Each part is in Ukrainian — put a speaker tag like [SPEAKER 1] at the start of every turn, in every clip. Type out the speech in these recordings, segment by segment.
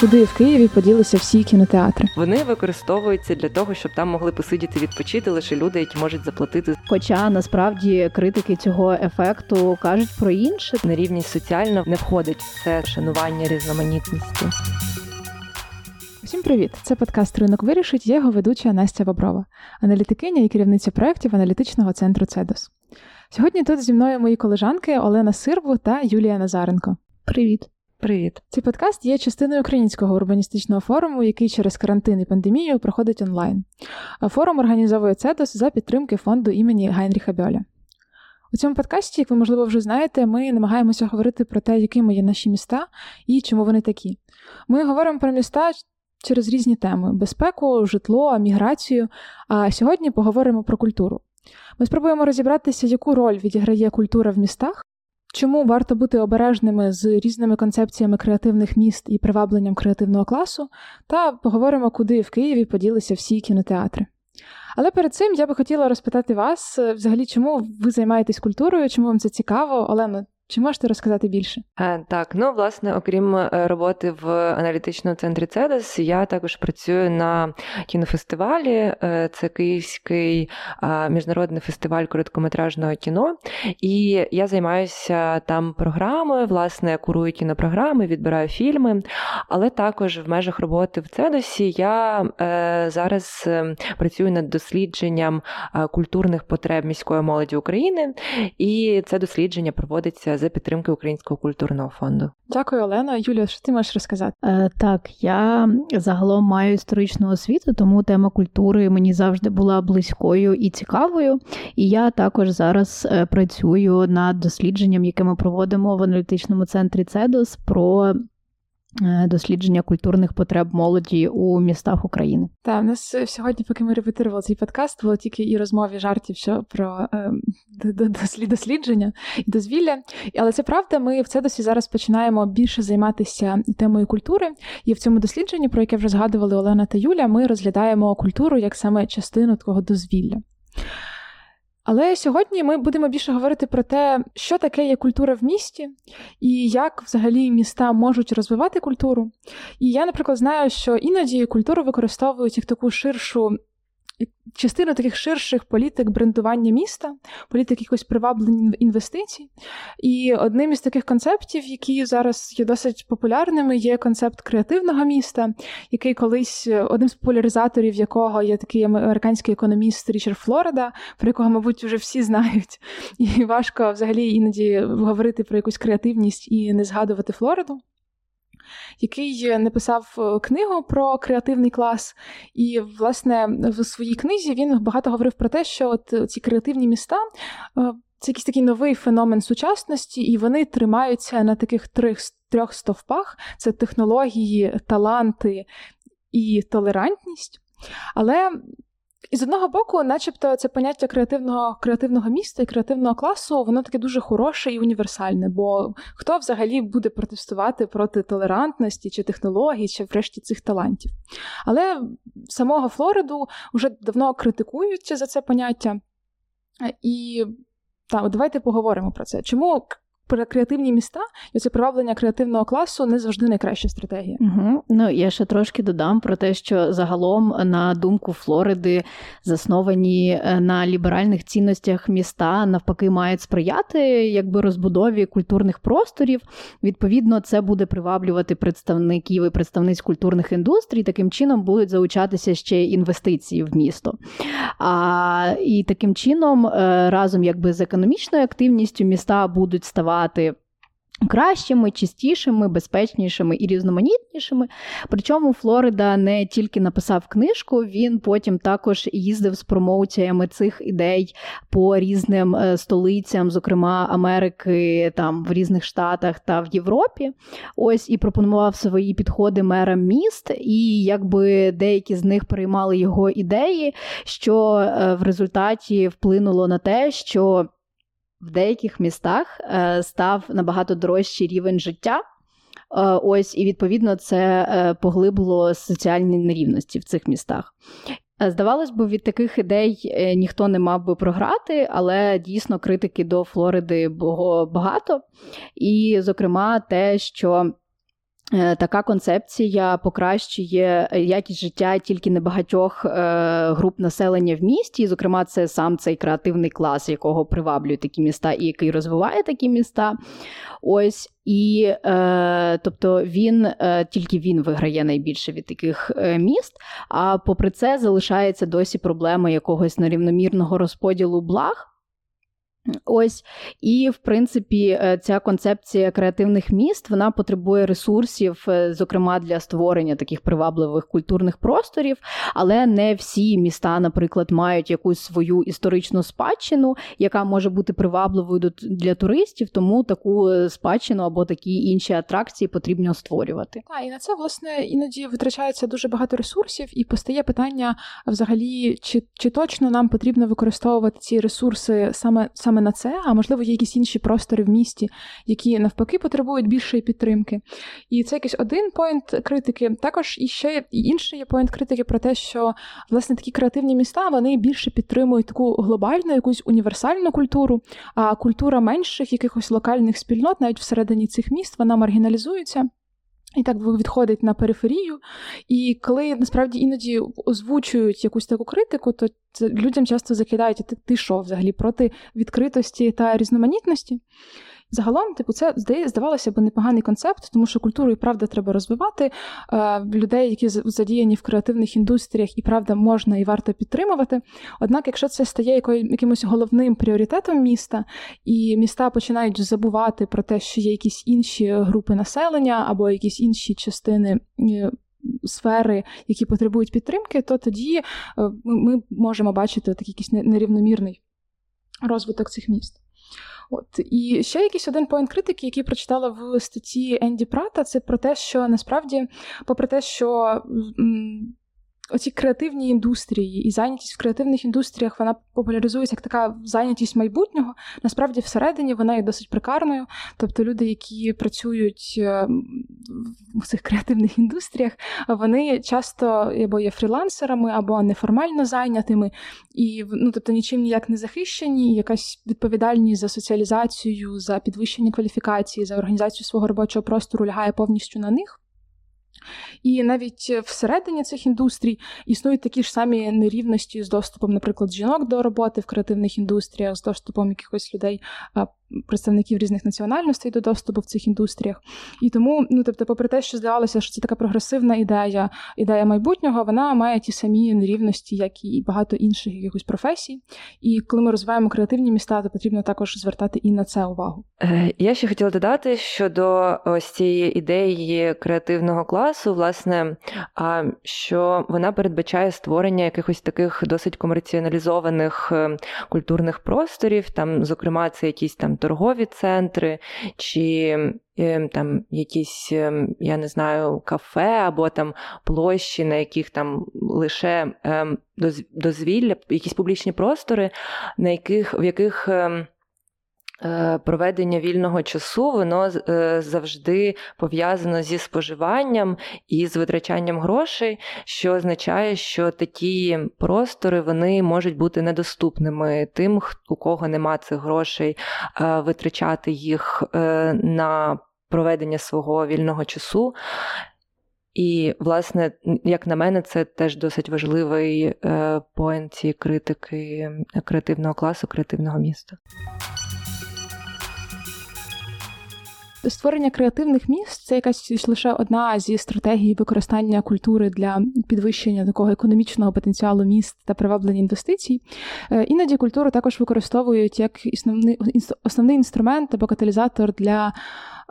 [SPEAKER 1] Куди в Києві поділися всі кінотеатри?
[SPEAKER 2] Вони використовуються для того, щоб там могли посидіти відпочити лише люди, які можуть заплатити.
[SPEAKER 3] Хоча насправді критики цього ефекту кажуть про інше.
[SPEAKER 2] Нерівність соціально не входить в це шанування різноманітності.
[SPEAKER 1] Всім привіт! Це подкаст Ринок вирішить. Я його ведуча Настя Боброва, аналітикиня і керівниця проєктів аналітичного центру Цедос. Сьогодні тут зі мною мої колежанки Олена Сирву та Юлія Назаренко.
[SPEAKER 3] Привіт.
[SPEAKER 2] Привіт.
[SPEAKER 1] Цей подкаст є частиною українського урбаністичного форуму, який через карантин і пандемію проходить онлайн. Форум організовує Цедос за підтримки фонду імені Гайнріха Бьоля. У цьому подкасті, як ви, можливо, вже знаєте, ми намагаємося говорити про те, якими є наші міста і чому вони такі. Ми говоримо про міста через різні теми: безпеку, житло, міграцію. А сьогодні поговоримо про культуру. Ми спробуємо розібратися, яку роль відіграє культура в містах, чому варто бути обережними з різними концепціями креативних міст і привабленням креативного класу, та поговоримо, куди в Києві поділися всі кінотеатри. Але перед цим я би хотіла розпитати вас, взагалі, чому ви займаєтесь культурою, чому вам це цікаво, Олено, чи можете розказати більше?
[SPEAKER 2] Е, так, ну власне, окрім е, роботи в аналітичному центрі Цедес, я також працюю на кінофестивалі. Е, це Київський міжнародний фестиваль короткометражного кіно. І я займаюся там програмою, власне, курую кінопрограми, відбираю фільми. Але також в межах роботи в Цедосі я зараз працюю над дослідженням культурних потреб міської молоді України, і це дослідження проводиться за підтримки Українського культурного фонду.
[SPEAKER 1] Дякую, Олена. Юлія, що ти можеш розказати?
[SPEAKER 3] Е, Так, я загалом маю історичну освіту, тому тема культури мені завжди була близькою і цікавою. І я також зараз е, працюю над дослідженням, яке ми проводимо в аналітичному центрі Цедос про дослідження культурних потреб молоді у містах України.
[SPEAKER 1] Так, у нас сьогодні, поки ми репетирували цей подкаст, було тільки і розмові жартів що про е, дослідження і дозвілля. Але це правда, ми в Цедосі зараз починаємо більше займатися темою культури. І в цьому дослідженні, про яке вже згадували Олена та Юля, ми розглядаємо культуру як саме частину такого дозвілля. Але сьогодні ми будемо більше говорити про те, що таке є культура в місті, і як взагалі міста можуть розвивати культуру. І я, наприклад, знаю, що іноді культуру використовують як таку ширшу частина таких ширших політик брендування міста, політик якось приваблення інвестицій. І одним із таких концептів, які зараз є досить популярними, є концепт креативного міста, який колись одним з популяризаторів якого є такий американський економіст Річард Флорида, про якого, мабуть, вже всі знають. І важко взагалі іноді говорити про якусь креативність і не згадувати Флориду який написав е, книгу про креативний клас. І, власне, в своїй книзі він багато говорив про те, що от ці креативні міста. Е, це якийсь такий новий феномен сучасності, і вони тримаються на таких трьох трьох стовпах: це технології, таланти і толерантність. Але і з одного боку, начебто, це поняття креативного креативного міста і креативного класу, воно таке дуже хороше і універсальне. Бо хто взагалі буде протестувати проти толерантності чи технологій, чи врешті цих талантів? Але самого Флориду вже давно критикують за це поняття. І так, давайте поговоримо про це. Чому креативні міста і це приваблення креативного класу не завжди найкраща стратегія.
[SPEAKER 3] Угу. Ну я ще трошки додам про те, що загалом, на думку Флориди, засновані е, на ліберальних цінностях міста, навпаки, мають сприяти якби розбудові культурних просторів. Відповідно, це буде приваблювати представників і представниць культурних індустрій. Таким чином будуть залучатися ще інвестиції в місто. А, І таким чином, е, разом якби з економічною активністю міста будуть ставати ставати кращими, чистішими, безпечнішими і різноманітнішими. Причому Флорида не тільки написав книжку, він потім також їздив з промоуціями цих ідей по різним е, столицям, зокрема Америки, там в різних штатах та в Європі. Ось і пропонував свої підходи мерам міст, і якби деякі з них переймали його ідеї, що е, в результаті вплинуло на те, що в деяких містах е, став набагато дорожчий рівень життя. Е, ось і відповідно це е, поглибло соціальні нерівності в цих містах. Здавалось би, від таких ідей ніхто не мав би програти, але дійсно критики до Флориди було багато. І, зокрема, те, що така концепція покращує якість життя тільки небагатьох е, груп населення в місті. І, зокрема, це сам цей креативний клас, якого приваблюють такі міста, і який розвиває такі міста. Ось і е, тобто він е, тільки він виграє найбільше від таких е, міст. А попри це залишається досі проблема якогось нерівномірного розподілу благ. Ось. І в принципі е, ця концепція креативних міст вона потребує ресурсів, е, зокрема для створення таких привабливих культурних просторів, але не всі міста, наприклад, мають якусь свою історичну спадщину, яка може бути привабливою для туристів, тому таку е, спадщину або такі інші атракції потрібно створювати.
[SPEAKER 1] Так, і на це власне іноді витрачається дуже багато ресурсів, і постає питання взагалі, чи чи точно нам потрібно використовувати ці ресурси саме саме саме на це, а можливо, є якісь інші простори в місті, які навпаки потребують більшої підтримки. І це якийсь один point критики. Також і ще інший є point критики про те, що власне такі креативні міста вони більше підтримують таку глобальну, якусь універсальну культуру, а культура менших якихось локальних спільнот, навіть всередині цих міст, вона маргіналізується. І так відходить на периферію. І коли насправді іноді озвучують якусь таку критику, то людям часто закидають, ти що взагалі проти відкритості та різноманітності. Загалом, типу, це здавалося б непоганий концепт, тому що культуру і правда треба розвивати. Е, людей, які задіяні в креативних індустріях, і правда можна і варто підтримувати. Однак, якщо це стає якимось головним пріоритетом міста, і міста починають забувати про те, що є якісь інші групи населення або якісь інші частини. Е, сфери, які потребують підтримки, то тоді е, ми можемо бачити такий якийсь нерівномірний розвиток цих міст. От і ще якийсь один поінт критики, який прочитала в статті Енді Прата, це про те, що насправді, попри те, що оці креативні індустрії і зайнятість в креативних індустріях вона популяризується як така зайнятість майбутнього. Насправді, всередині вона є досить прикарною. Тобто люди, які працюють е, в цих креативних індустріях, вони часто або є фрілансерами, або неформально зайнятими, і ну, тобто нічим ніяк не захищені, якась відповідальність за соціалізацію, за підвищення кваліфікації, за організацію свого робочого простору лягає повністю на них. І навіть всередині цих індустрій існують такі ж самі нерівності з доступом, наприклад, жінок до роботи в креативних індустріях, з доступом якихось людей представників різних національностей до доступу в цих індустріях. І тому, ну тобто, попри те, що здавалося, що це така прогресивна ідея, ідея майбутнього, вона має ті самі нерівності, як і багато інших якихось професій. І коли ми розвиваємо креативні міста, то потрібно також звертати і на це увагу.
[SPEAKER 2] Е, я ще хотіла додати щодо ось цієї ідеї креативного класу, власне, що вона передбачає створення якихось таких досить комерціоналізованих е, культурних просторів, там, зокрема, це якісь там торгові центри, чи ем, там якісь, ем, я не знаю, кафе або там площі, на яких там лише ем, дозвілля, якісь публічні простори, на яких в яких. Е, проведення вільного часу воно е, завжди пов'язано зі споживанням і з витрачанням грошей, що означає, що такі простори вони можуть бути недоступними тим, у кого нема цих грошей, е, витрачати їх на проведення свого вільного часу. І, власне, як на мене, це теж досить важливий поінт цієї критики креативного класу, креативного міста.
[SPEAKER 1] Створення креативних міст це якась лише одна зі стратегій використання культури для підвищення такого економічного потенціалу міст та приваблення інвестицій. Е, іноді культуру також використовують як основний основний інструмент або каталізатор для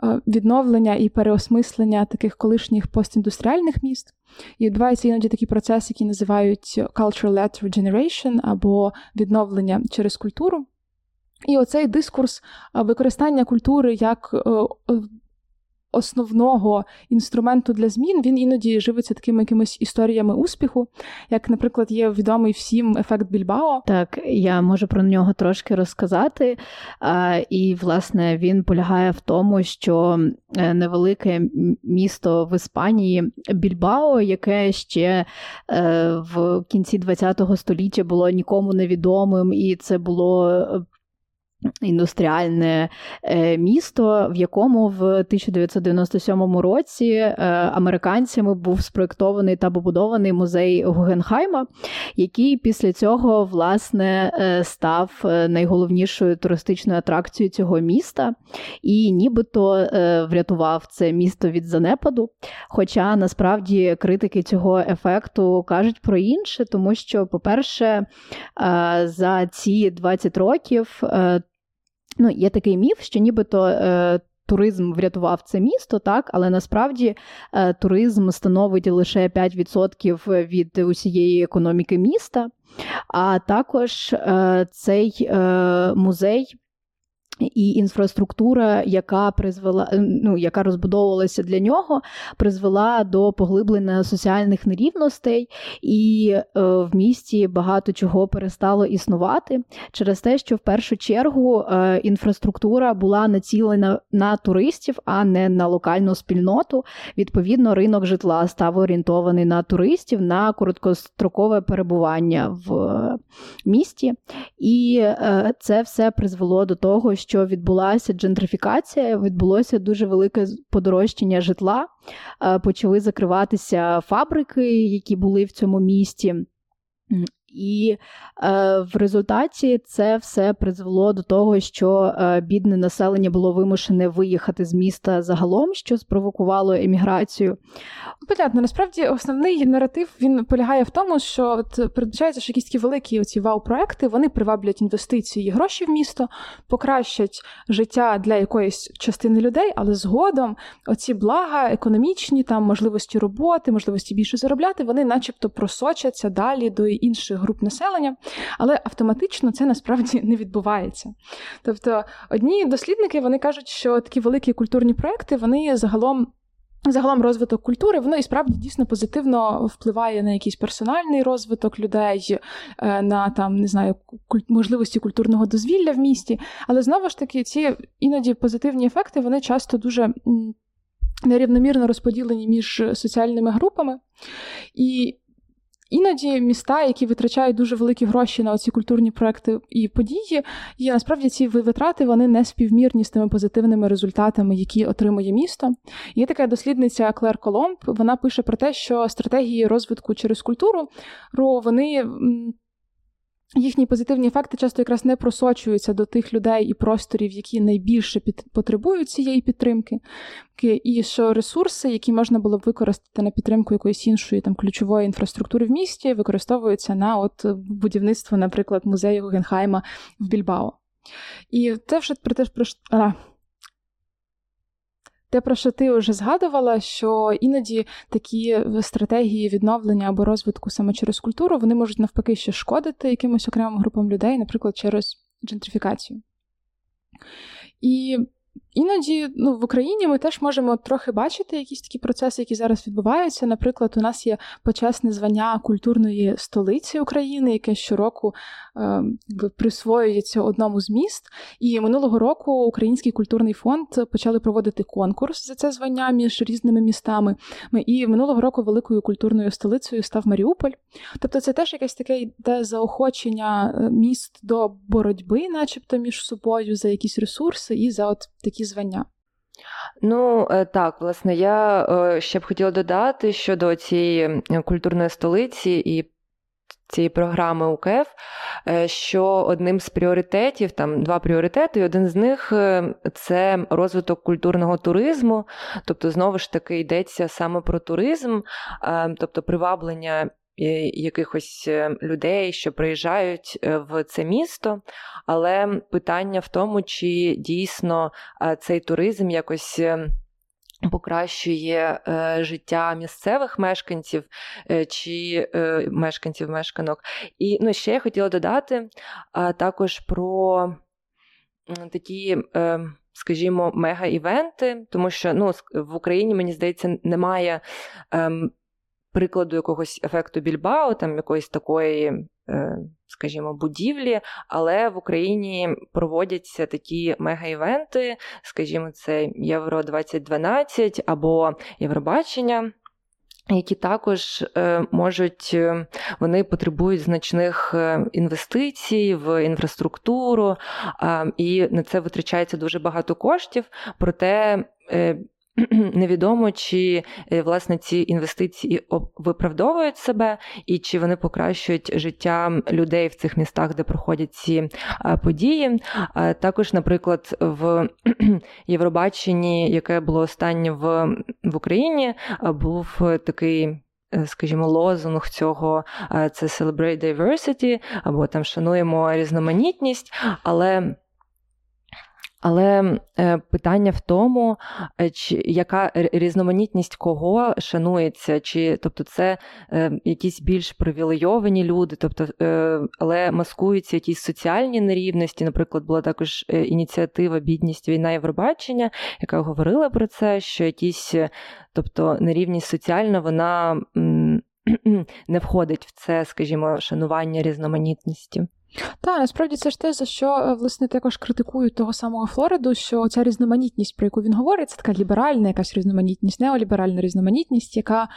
[SPEAKER 1] е, відновлення і переосмислення таких колишніх постіндустріальних міст. І відбувається іноді такий процес, який називають cultural-led regeneration або відновлення через культуру. І оцей дискурс використання культури як е, основного інструменту для змін він іноді живиться такими якимись історіями успіху, як, наприклад, є відомий всім ефект Більбао.
[SPEAKER 3] Так, я можу про нього трошки розказати. І, власне, він полягає в тому, що е, невелике місто в Іспанії Більбао, яке ще е, в кінці ХХ століття було нікому невідомим, і це було індустріальне е, місто, в якому в 1997 році е, американцями був спроєктований та побудований музей Гугенхайма, який після цього власне е, став найголовнішою туристичною атракцією цього міста і нібито врятував це місто від занепаду. Хоча насправді критики цього ефекту кажуть про інше, тому що, по-перше, за ці 20 років Ну, є такий міф, що нібито. Е, Туризм врятував це місто, так, але насправді е, туризм становить лише 5% від усієї економіки міста. А також е, цей е, музей і інфраструктура, яка призвела, е, ну яка розбудовувалася для нього, призвела до поглиблення соціальних нерівностей, і е, в місті багато чого перестало існувати через те, що в першу чергу е, інфраструктура була націлена на туристів, а не на локальну спільноту. Відповідно, ринок житла став орієнтований на туристів на короткострокове перебування в е, місті, і е, це все призвело до того, що відбулася джентрифікація, відбулося дуже велике подорожчання житла, е, почали закриватися фабрики, які були в цьому місті. І е, в результаті це все призвело до того, що е, бідне населення було вимушене виїхати з міста загалом, що спровокувало еміграцію.
[SPEAKER 1] Понятно, насправді основний наратив він полягає в тому, що от передбачається, що якісь такі великі оці вау-проекти вони приваблять інвестиції і гроші в місто, покращать життя для якоїсь частини людей, але згодом оці блага, економічні там можливості роботи, можливості більше заробляти, вони, начебто, просочаться далі до інших груп населення, але автоматично це насправді не відбувається. Тобто, одні дослідники вони кажуть, що такі великі культурні проекти вони загалом. Загалом розвиток культури, воно і справді дійсно позитивно впливає на якийсь персональний розвиток людей, е, на там не знаю можливості культурного дозвілля в місті. Але знову ж таки, ці іноді позитивні ефекти вони часто дуже нерівномірно розподілені між соціальними групами. І Іноді міста, які витрачають дуже великі гроші на ці культурні проекти і події, є насправді ці витрати вони не співмірні з тими позитивними результатами, які отримує місто. Є така дослідниця Клер Коломб. Вона пише про те, що стратегії розвитку через культуру вони Їхні позитивні ефекти часто якраз не просочуються до тих людей і просторів, які найбільше під... потребують цієї підтримки, і що ресурси, які можна було б використати на підтримку якоїсь іншої там ключової інфраструктури в місті, використовуються на от будівництво, наприклад, музею Генхайма в Більбао. І це вже про те, про те, про що ти вже згадувала, що іноді такі стратегії відновлення або розвитку саме через культуру вони можуть навпаки ще шкодити якимось окремим групам людей, наприклад, через джентрифікацію. І Іноді ну, в Україні ми теж можемо трохи бачити якісь такі процеси, які зараз відбуваються. Наприклад, у нас є почесне звання культурної столиці України, яке щороку е, присвоюється одному з міст. І минулого року Український культурний фонд почали проводити конкурс за це звання між різними містами. І минулого року великою культурною столицею став Маріуполь. Тобто, це теж якесь таке йде заохочення е, міст до боротьби, начебто, між собою за якісь ресурси і за от такі звання?
[SPEAKER 2] Ну е, так, власне, я е, ще б хотіла додати щодо цієї культурної столиці і цієї програми УКФ, е, що одним з пріоритетів, там два пріоритети, і один з них це розвиток культурного туризму, тобто, знову ж таки, йдеться саме про туризм, тобто приваблення якихось е, людей, що приїжджають е, в це місто. Але питання в тому, чи дійсно е, цей туризм якось. Покращує е, життя місцевих мешканців е, чи е, мешканців мешканок. І ну, ще я хотіла додати також про такі, скажімо, мега-івенти, тому що ну, в Україні, мені здається, немає ем, прикладу якогось ефекту Більбао, там якоїсь такої, е, скажімо, будівлі, але в Україні проводяться такі мега-івенти, скажімо, це Євро 2012 або Євробачення. які також е, можуть е, вони потребують значних інвестицій в інфраструктуру, і на це витрачається дуже багато коштів. Проте невідомо, чи власне ці інвестиції виправдовують себе, і чи вони покращують життя людей в цих містах, де проходять ці події. Також, наприклад, в Євробаченні, яке було останнє в, в Україні, був такий. Е, скажімо, лозунг цього це Celebrate Diversity, або там шануємо різноманітність, але але е, питання в тому, е, чи яка різноманітність кого шанується, чи тобто це е, якісь більш привілейовані люди, тобто, але маскуються якісь соціальні нерівності. Наприклад, була також ініціатива Бідність, війна Євробачення, яка говорила про це, що якісь, тобто нерівність соціальна, вона не входить в це, скажімо, шанування різноманітності.
[SPEAKER 1] Так, насправді це ж те, за що е, власне також критикують того самого Флориду, що ця різноманітність, про яку він говорить, це така ліберальна якась різноманітність, неоліберальна різноманітність, яка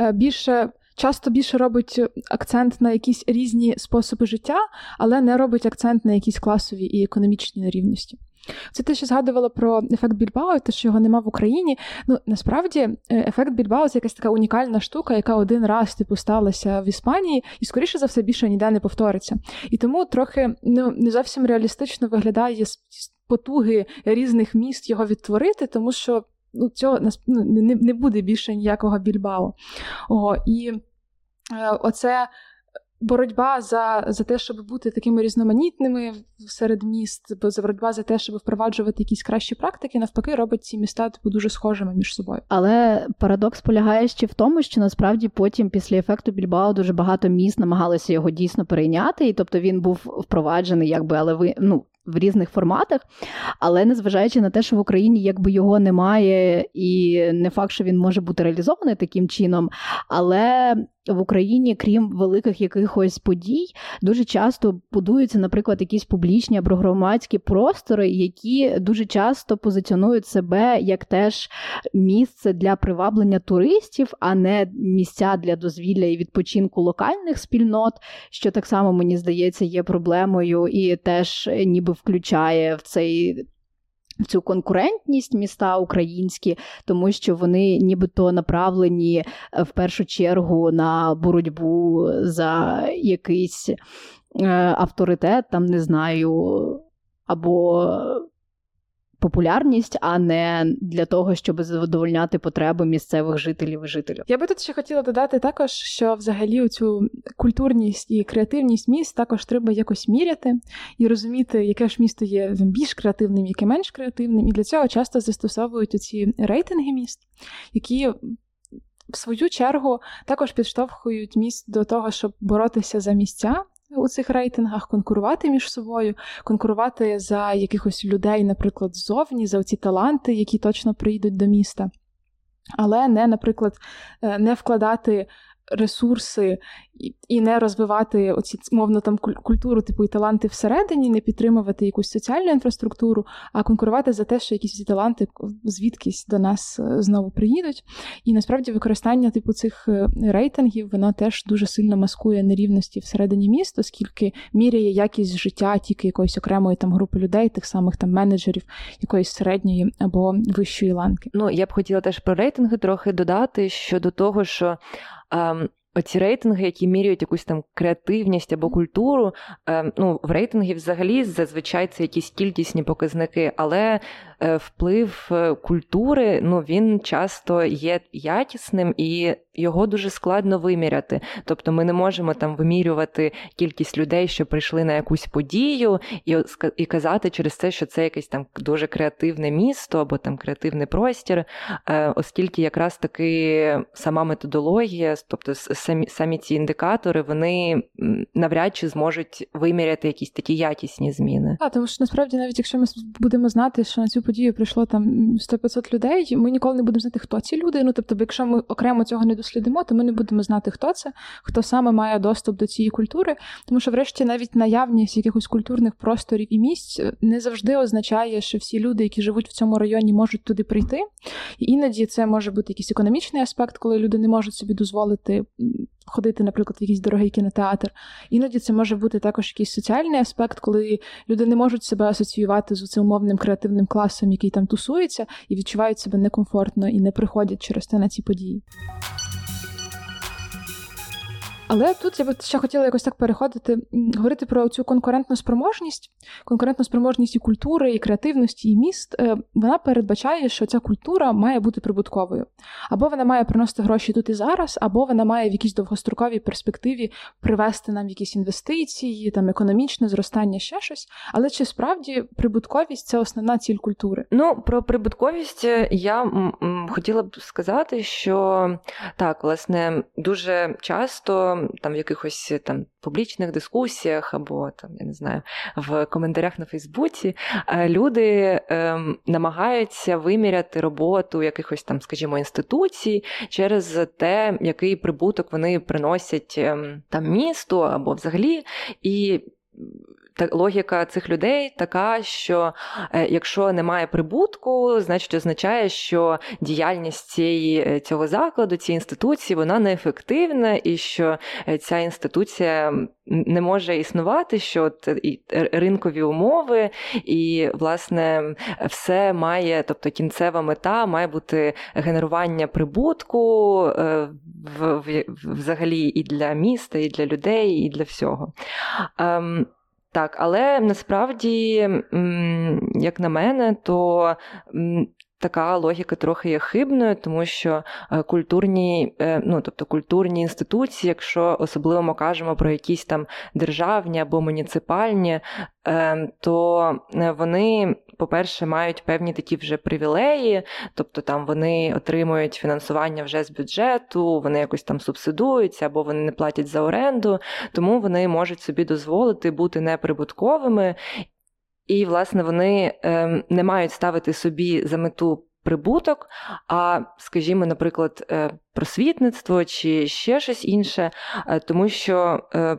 [SPEAKER 1] е, більше. Часто більше робить акцент на якісь різні способи життя, але не робить акцент на якісь класові і економічні нерівності. Це те, що згадувала про ефект Більбао, те, що його нема в Україні. Ну насправді е, ефект Більбао це якась така унікальна штука, яка один раз типу сталася в Іспанії, і скоріше за все більше ніде не повториться. І тому трохи ну не зовсім реалістично виглядає потуги різних міст його відтворити, тому що ну цього ну, не, не буде більше ніякого більбао. Ого, і е, оце боротьба за за те, щоб бути такими різноманітними серед міст, боротьба за те, щоб впроваджувати якісь кращі практики, навпаки, робить ці міста типу дуже схожими між собою.
[SPEAKER 3] Але парадокс полягає ще в тому, що насправді потім, після ефекту Більбао, дуже багато міст намагалися його дійсно перейняти, і тобто він був впроваджений, якби але ви ну в різних форматах, але незважаючи на те, що в Україні якби його немає, і не факт, що він може бути реалізований таким чином, але в Україні, крім великих якихось подій, дуже часто будуються, наприклад, якісь публічні або громадські простори, які дуже часто позиціонують себе як теж місце для приваблення туристів, а не місця для дозвілля і відпочинку локальних спільнот, що так само мені здається є проблемою, і теж ніби включає в цей. В цю конкурентність міста українські, тому що вони нібито направлені е, в першу чергу на боротьбу за якийсь е, авторитет, там не знаю, або популярність, а не для того, щоб задовольняти потреби місцевих жителів і жителів.
[SPEAKER 1] Я би тут ще хотіла додати також, що взагалі цю культурність і креативність міст також треба якось міряти і розуміти, яке ж місто є більш креативним, яке менш креативним. І для цього часто застосовують ці рейтинги міст, які. В свою чергу також підштовхують міст до того, щоб боротися за місця у цих рейтингах, конкурувати між собою, конкурувати за якихось людей, наприклад, ззовні, за ці таланти, які точно прийдуть до міста. Але не, наприклад, е, не вкладати ресурси і не розвивати оці мовно там культуру, типу і таланти всередині, не підтримувати якусь соціальну інфраструктуру, а конкурувати за те, що якісь ці таланти звідкись до нас е, знову приїдуть. І насправді використання типу цих е, рейтингів воно теж дуже сильно маскує нерівності всередині міста, оскільки міряє якість життя тільки якоїсь окремої там групи людей, тих самих там менеджерів якоїсь середньої або вищої ланки.
[SPEAKER 2] Ну я б хотіла теж про рейтинги трохи додати щодо того, що Оці рейтинги, які міряють якусь там креативність або культуру, ем, ну в рейтингі взагалі зазвичай це якісь кількісні показники, але вплив е, культури ну він часто є якісним і його дуже складно виміряти. Тобто ми не можемо там вимірювати кількість людей, що прийшли на якусь подію, і і казати через це, що це якесь там дуже креативне місто або там креативний простір, е, оскільки якраз таки сама методологія, тобто самі самі ці індикатори, вони навряд чи зможуть виміряти якісь такі якісні зміни.
[SPEAKER 1] А тому що насправді, навіть якщо ми будемо знати, що на цю подію прийшло там 100-500 людей, ми ніколи не будемо знати, хто ці люди. Ну тобто, якщо ми окремо цього не дослідимо, то ми не будемо знати, хто це, хто саме має доступ до цієї культури. Тому що, врешті, навіть наявність якихось культурних просторів і місць не завжди означає, що всі люди, які живуть в цьому районі, можуть туди прийти. І іноді це може бути якийсь економічний аспект, коли люди не можуть собі дозволити ходити, наприклад, в якийсь дорогий кінотеатр. Іноді це може бути також якийсь соціальний аспект, коли люди не можуть себе асоціювати з цим умовним креативним класом, який там тусується, і відчувають себе некомфортно і не приходять через те на ці події. Але тут я би ще хотіла якось так переходити, говорити про цю конкурентну спроможність, конкурентну спроможність і культури, і креативності, і міст. Е, вона передбачає, що ця культура має бути прибутковою. Або вона має приносити гроші тут і зараз, або вона має в якійсь довгостроковій перспективі привести нам якісь інвестиції, там економічне зростання, ще щось. Але чи справді прибутковість це основна ціль культури?
[SPEAKER 2] Ну про прибутковість е, я хотіла б сказати, що так, власне, дуже часто там в якихось там публічних дискусіях або там, я не знаю, в коментарях на Фейсбуці е, люди ем, намагаються виміряти роботу якихось там, скажімо, інституцій через те, який прибуток вони приносять ем, там місту або взагалі. І та логіка цих людей така, що е, якщо немає прибутку, значить означає, що діяльність цієї е, цього закладу, цієї інституції, вона неефективна, і що е, ця інституція не може існувати, що от і ринкові умови, і власне все має, тобто кінцева мета має бути генерування прибутку в, в, взагалі і для міста, і для людей, і для всього. Так, але насправді, як на мене, то така логіка трохи є хибною, тому що е, культурні, е, ну тобто культурні інституції, якщо особливо ми кажемо про якісь там державні або муніципальні, е, то вони, по-перше, мають певні такі вже привілеї, тобто там вони отримують фінансування вже з бюджету, вони якось там субсидуються або вони не платять за оренду, тому вони можуть собі дозволити бути неприбутковими. І, власне, вони е, не мають ставити собі за мету прибуток, а, скажімо, наприклад, е, просвітництво чи ще щось інше, е, тому що е,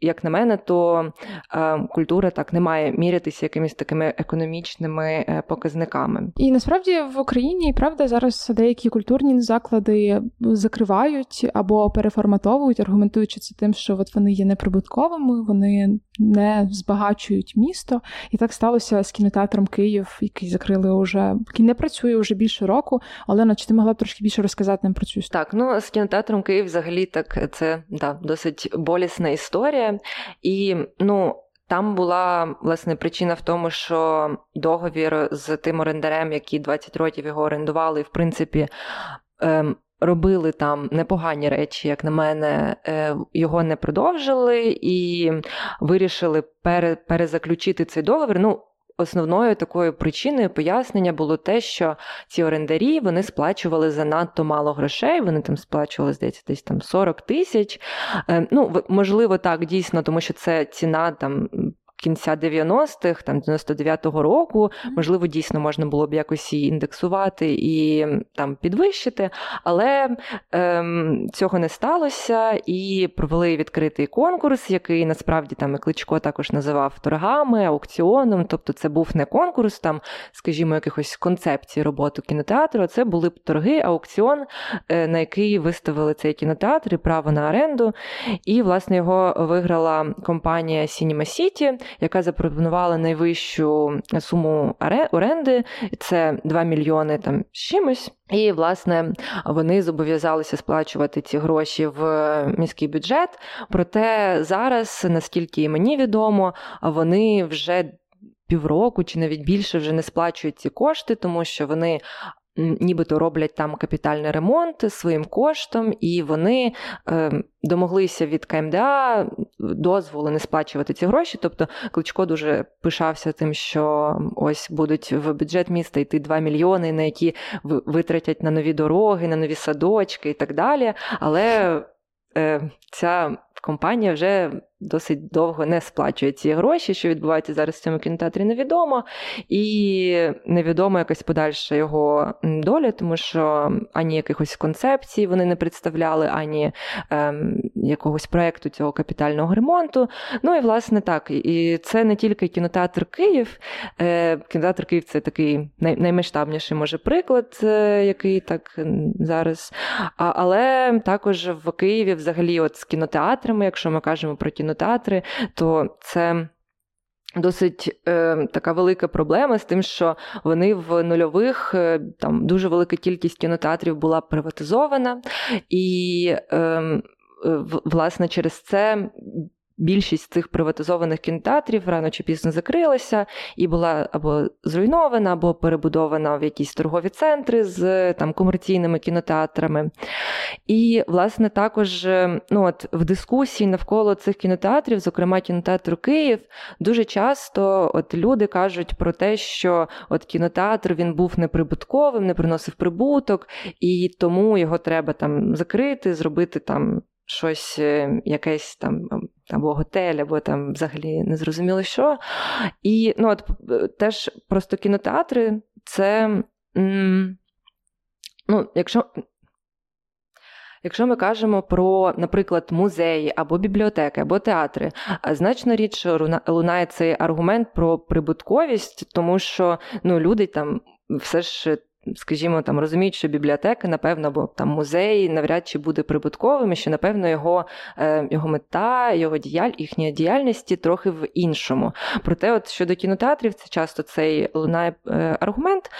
[SPEAKER 2] як на мене, то е, культура так не має мірятися якимись такими економічними е, показниками.
[SPEAKER 1] І насправді в Україні правда зараз деякі культурні заклади закривають або переформатовують, аргументуючи це тим, що от вони є неприбутковими, вони не збагачують місто. І так сталося з кінотеатром Київ, який закрили вже який не працює вже більше року. Олена, чи ти могла б трошки більше розказати нам про цю
[SPEAKER 2] історію? Так, ну з кінотеатром Київ взагалі так це да, досить болісна історія. І ну. Там була власне причина в тому, що договір з тим орендарем, які 20 років його орендували, в принципі, ем, робили там непогані речі, як на мене, е, його не продовжили і вирішили перезаключити цей договір. Ну, Основною такою причиною пояснення було те, що ці орендарі вони сплачували занадто мало грошей, вони там сплачували, здається, десь там 40 тисяч. Е, ну, можливо, так, дійсно, тому що це ціна там кінця 90-х, там 99-го року, можливо, дійсно можна було б якось її індексувати і там підвищити, але ем, цього не сталося і провели відкритий конкурс, який насправді там і Кличко також називав торгами, аукціоном. Тобто, це був не конкурс, там, скажімо, якихось концепцій роботи кінотеатру. а Це були б торги, аукціон, е, на який виставили цей кінотеатр і право на оренду. І, власне, його виграла компанія Cinema City, яка запропонувала найвищу суму оренди, це 2 мільйони там чимось. І, власне, вони зобов'язалися сплачувати ці гроші в міський бюджет. Проте зараз, наскільки і мені відомо, вони вже півроку чи навіть більше вже не сплачують ці кошти, тому що вони нібито роблять там капітальний ремонт своїм коштом, і вони е, домоглися від КМДА дозволу не сплачувати ці гроші. Тобто Кличко дуже пишався тим, що ось будуть в бюджет міста йти 2 мільйони, на які витратять на нові дороги, на нові садочки і так далі. Але е, ця компанія вже досить довго не сплачує ці гроші, що відбувається зараз в цьому кінотеатрі, невідомо. І невідомо якась подальша його доля, тому що ані якихось концепцій вони не представляли, ані ем, якогось проєкту цього капітального ремонту. Ну і власне так. І це не тільки кінотеатр Київ. Е, Кінотеатр Київ це такий най, наймасштабніший, може, приклад, е, який так зараз. А, Але також в Києві, взагалі, от з кінотеатрами, якщо ми кажемо про кінотеатри, то це. Досить е, така велика проблема з тим, що вони в нульових е, там дуже велика кількість кінотеатрів була приватизована, і е, власне через це більшість цих приватизованих кінотеатрів рано чи пізно закрилася і була або зруйнована, або перебудована в якісь торгові центри з там комерційними кінотеатрами. І, власне, також ну, от, в дискусії навколо цих кінотеатрів, зокрема кінотеатру Київ, дуже часто от люди кажуть про те, що от кінотеатр він був неприбутковим, не приносив прибуток, і тому його треба там закрити, зробити там щось, е, якесь там або готель, або там взагалі не зрозуміло що. І ну, от е, теж просто кінотеатри це. ну, якщо... Якщо ми кажемо про, наприклад, музеї або бібліотеки, або театри, значно рідше лунає цей аргумент про прибутковість, тому що ну, люди там все ж скажімо, там розуміють, що бібліотека, напевно, або там музей навряд чи буде прибутковим, і що, напевно, його е, його мета, його діяль, їхня діяльності трохи в іншому. Проте, от щодо кінотеатрів, це часто цей лунає е, аргумент.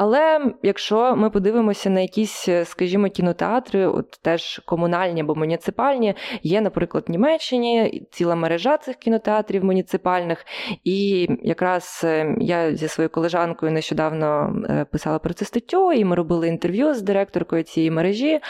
[SPEAKER 2] Але якщо ми подивимося на якісь, скажімо, кінотеатри, от теж комунальні або муніципальні, є, наприклад, в Німеччині ціла мережа цих кінотеатрів муніципальних. І якраз е, я зі своєю колежанкою нещодавно писала про це статтю, і ми робили інтерв'ю з директоркою цієї мережі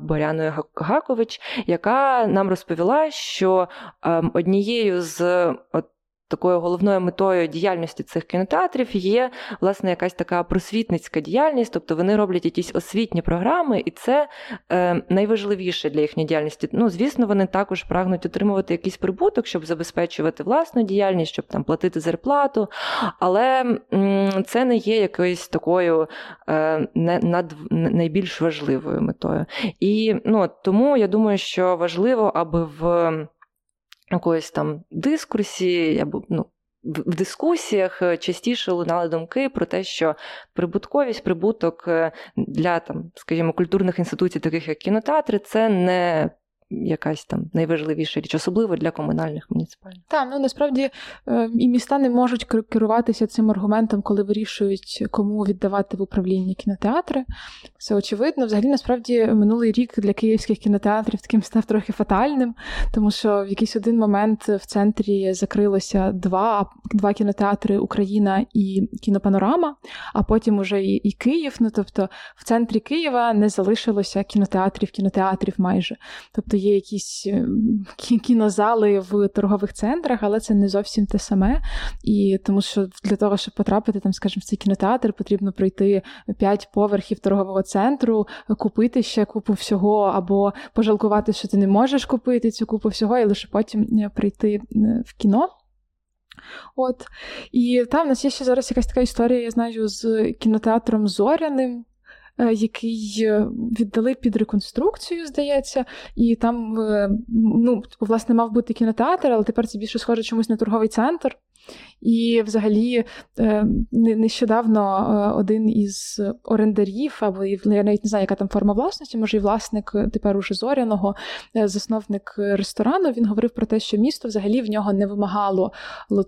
[SPEAKER 2] Боряною Гакович, яка нам розповіла, що ем, однією з от такою головною метою діяльності цих кінотеатрів є власне якась така просвітницька діяльність, тобто вони роблять якісь освітні програми, і це е, найважливіше для їхньої діяльності. Ну, звісно, вони також прагнуть отримувати якийсь прибуток, щоб забезпечувати власну діяльність, щоб там платити зарплату. Але м, це не є якоюсь такою е, над, найбільш важливою метою. І ну, тому я думаю, що важливо, аби в якоїсь там дискурсі, або ну, в дискусіях е, частіше лунали думки про те, що прибутковість, прибуток е, для там, скажімо, культурних інституцій, таких як кінотеатри, це не якась там найважливіша річ, особливо для комунальних муніципальних.
[SPEAKER 1] Так, ну насправді е, і міста не можуть керуватися цим аргументом, коли вирішують, кому віддавати в управління кінотеатри. Це очевидно. Взагалі, насправді, минулий рік для київських кінотеатрів таким став трохи фатальним, тому що в якийсь один момент в центрі закрилося два два кінотеатри Україна і кінопанорама, а потім уже і, і Київ. Ну тобто в центрі Києва не залишилося кінотеатрів, кінотеатрів майже. Тобто є якісь е, кінозали в торгових центрах, але це не зовсім те саме. І тому що для того, щоб потрапити там, скажімо, в цей кінотеатр, потрібно пройти п'ять поверхів торгового центру, купити ще купу всього, або пожалкувати, що ти не можеш купити цю купу всього, і лише потім е, прийти е, в кіно. От. І там в нас є ще зараз якась така історія, я знаю, з кінотеатром Зоряним. Е, який е, віддали під реконструкцію, здається, і там е, ну, власне мав бути кінотеатр, але тепер це більше схоже чомусь на торговий центр. І, взагалі, е, нещодавно е, один із орендарів, або я навіть не знаю, яка там форма власності, може, і власник е, тепер уже зоряного, засновник ресторану, він говорив про те, що місто взагалі в нього не вимагало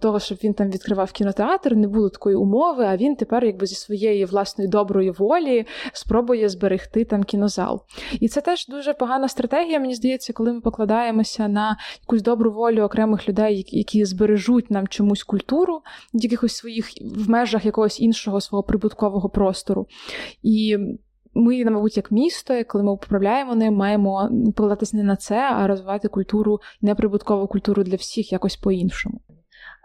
[SPEAKER 1] того, щоб він там відкривав кінотеатр, не було такої умови. А він тепер, якби зі своєї власної доброї волі, спробує зберегти там кінозал. І це теж дуже погана стратегія, мені здається, коли ми покладаємося на якусь добру волю окремих людей, які збережуть нам чомусь культуру, якихось своїх в межах якогось іншого свого прибуткового простору. І ми, мабуть, як місто, коли ми управляємо ним, маємо покладатися не на це, а розвивати культуру, неприбуткову культуру для всіх якось по-іншому.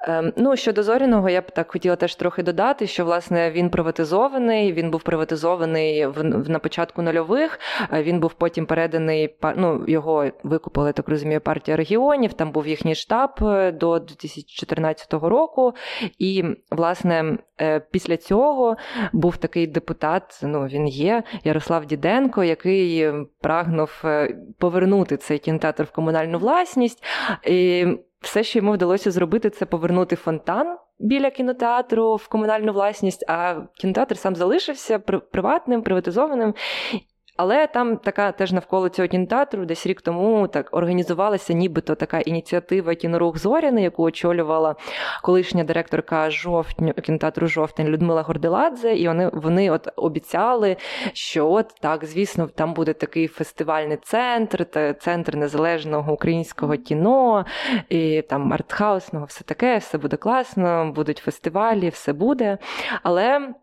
[SPEAKER 2] Ем, ну, щодо зоряного, я б так хотіла теж трохи додати, що власне він приватизований. Він був приватизований в, на початку нульових. Він був потім переданий ну, його викупили, так розумію, партія регіонів. Там був їхній штаб е, до 2014 року. І власне е, після цього був такий депутат. Ну він є Ярослав Діденко, який прагнув е, повернути цей кінотеатр в комунальну власність. І все, що йому вдалося зробити, це повернути фонтан біля кінотеатру в комунальну власність, а кінотеатр сам залишився приватним, приватизованим. Але там така теж навколо цього кінотеатру, десь рік тому так організувалася нібито така ініціатива кінорух Зоряни, яку очолювала колишня директорка жовтню кінотеатру Жовтень Людмила Горделадзе. І вони вони от обіцяли, що от так, звісно, там буде такий фестивальний центр, центр незалежного українського кіно, і там артхаусного, все таке, все буде класно, будуть фестивалі, все буде. Але.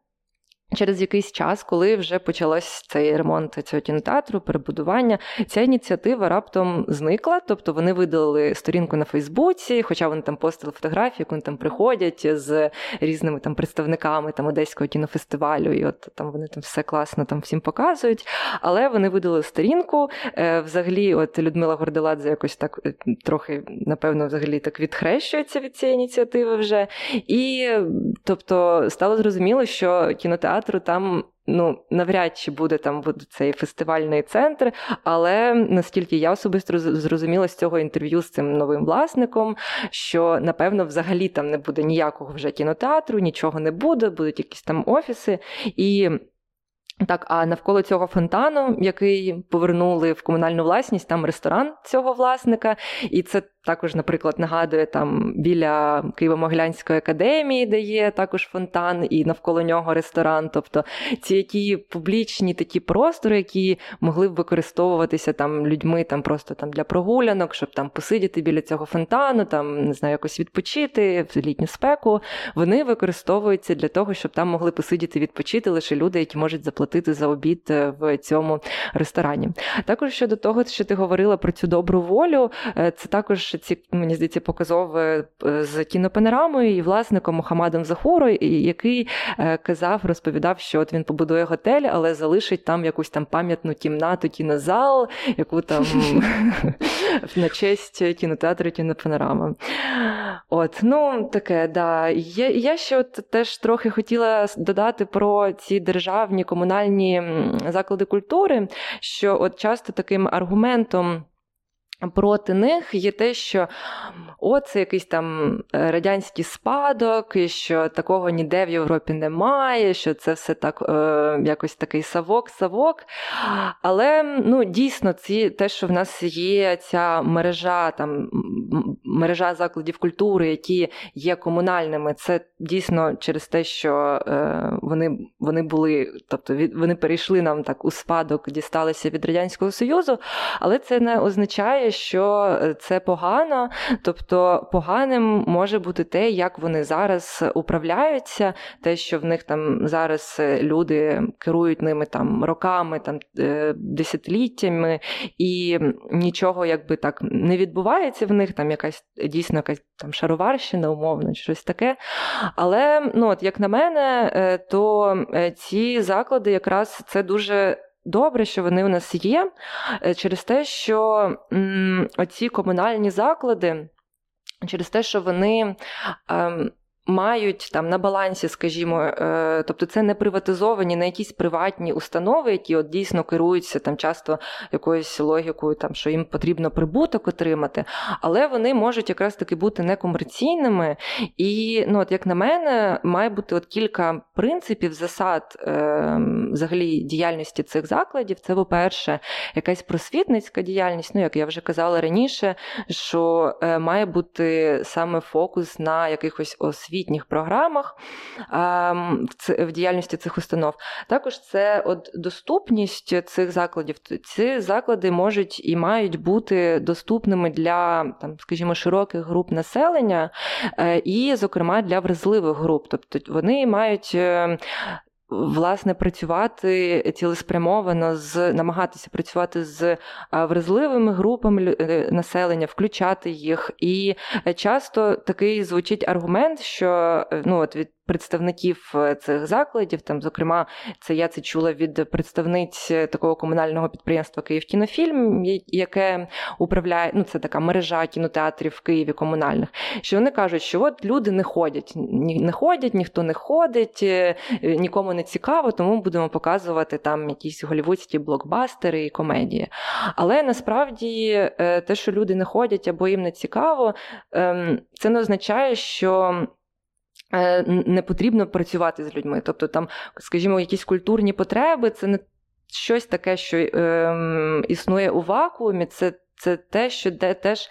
[SPEAKER 2] Через якийсь час, коли вже почалось цей ремонт цього кінотеатру, перебудування, ця ініціатива раптом зникла. Тобто вони видалили сторінку на Фейсбуці, хоча вони там постили фотографії, вони там приходять з різними там представниками там одеського кінофестивалю, і от там вони там все класно там всім показують. Але вони видали сторінку. Е, взагалі, от Людмила Горделадзе якось так е, трохи, напевно, взагалі так відхрещується від цієї ініціативи вже. І тобто стало зрозуміло, що кінотеатр театру там. Ну, навряд чи буде там цей фестивальний центр, але наскільки я особисто зрозуміла з цього інтерв'ю з цим новим власником, що напевно взагалі там не буде ніякого вже кінотеатру, нічого не буде, будуть якісь там офіси. І так, а навколо цього фонтану, який повернули в комунальну власність, там ресторан цього власника, і це також, наприклад, нагадує там біля Києво-Могилянської академії, де є також фонтан, і навколо нього ресторан. Тобто ці які публічні такі простори, які могли б використовуватися там людьми там просто там для прогулянок, щоб там посидіти біля цього фонтану, там не знаю, якось відпочити в літню спеку. Вони використовуються для того, щоб там могли посидіти відпочити лише люди, які можуть заплатити за обід е, в цьому ресторані. Також щодо того, що ти говорила про цю добру волю, е, це також ці мені здається показов е, з кінопанорамою і власником Мухаммадом Захуро, який е, казав, розповідав, що от він побудує готель, але залишить там якусь там пам'ятну кімнату, кінозал, яку там на честь кінотеатру кінопанорама. От, ну таке, да. Я, я ще от теж трохи хотіла додати про ці державні комунальні заклади культури, що от часто таким аргументом. Проти них є те, що о, це якийсь там е, радянський спадок, і що такого ніде в Європі немає, що це все так е, якось такий савок-савок. Але ну, дійсно, ці, те, що в нас є ця мережа там, мережа закладів культури, які є комунальними, це дійсно через те, що е, вони вони були, тобто вони перейшли нам так у спадок, дісталися від Радянського Союзу, але це не означає, що це погано. Тобто поганим може бути те, як вони зараз управляються, те, що в них там зараз люди керують ними там роками, там е, десятиліттями, і нічого якби так не відбувається в них, там якась дійсно якась там шароварщина, умовно, щось таке. Але ну, от, як на мене, е, то е, ці заклади якраз це дуже добре, що вони у нас є, е, через те, що оці комунальні заклади, через те, що вони. Ем, мають там на балансі, скажімо, е, тобто це не приватизовані на якісь приватні установи, які от дійсно керуються там часто якоюсь логікою, там що їм потрібно прибуток отримати, але вони можуть якраз таки бути некомерційними. І, ну, от як на мене, має бути от кілька принципів, засад е, взагалі діяльності цих закладів. Це, по-перше, якась просвітницька діяльність. Ну, як я вже казала раніше, що е, має бути саме фокус на якихось освіт освітніх програмах в діяльності цих установ. Також це от доступність цих закладів. Ці заклади можуть і мають бути доступними для, там, скажімо, широких груп населення, е, і, зокрема, для вразливих груп. Тобто вони мають. Е, власне працювати цілеспрямовано з намагатися працювати з вразливими групами е, населення, включати їх. І часто такий звучить аргумент, що ну от від представників е, цих закладів. Там, зокрема, це я це чула від представниць такого комунального підприємства Київ кінофільм, яке управляє, ну це така мережа кінотеатрів в Києві комунальних. Що вони кажуть, що от люди не ходять, ні, не ходять, ніхто не ходить, е, нікому не цікаво, тому будемо показувати там якісь голівудські блокбастери і комедії. Але насправді е, те, що люди не ходять або їм не цікаво, ем, це не означає, що. Е, не потрібно працювати з людьми. Тобто, там, скажімо, якісь культурні потреби це не щось таке, що е, існує у вакуумі. це це те, що де теж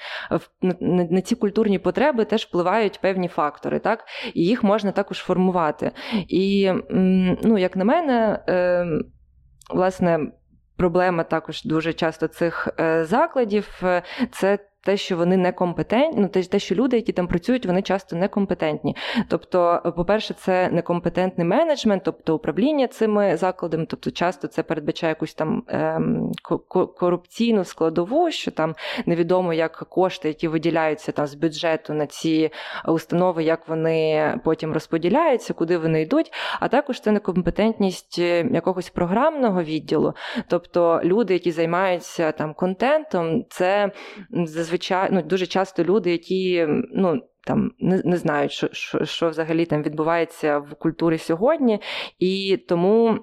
[SPEAKER 2] на ці культурні потреби теж впливають певні фактори, так? І їх можна також формувати. І, ну, як на мене, е, власне, проблема також дуже часто цих е, закладів е, це те, що вони некомпетентні, ну те, що люди, які там працюють, вони часто некомпетентні. Тобто, по-перше, це некомпетентний менеджмент, тобто управління цими закладами, тобто часто це передбачає якусь там ем, корупційну складову, що там невідомо, як кошти, які виділяються там з бюджету на ці установи, як вони потім розподіляються, куди вони йдуть. А також це некомпетентність е, якогось програмного відділу, тобто люди, які займаються там контентом, це зазвичай звичайно ну, дуже часто люди, які ну. Там не не знають, що, що що, взагалі там відбувається в культурі сьогодні, і тому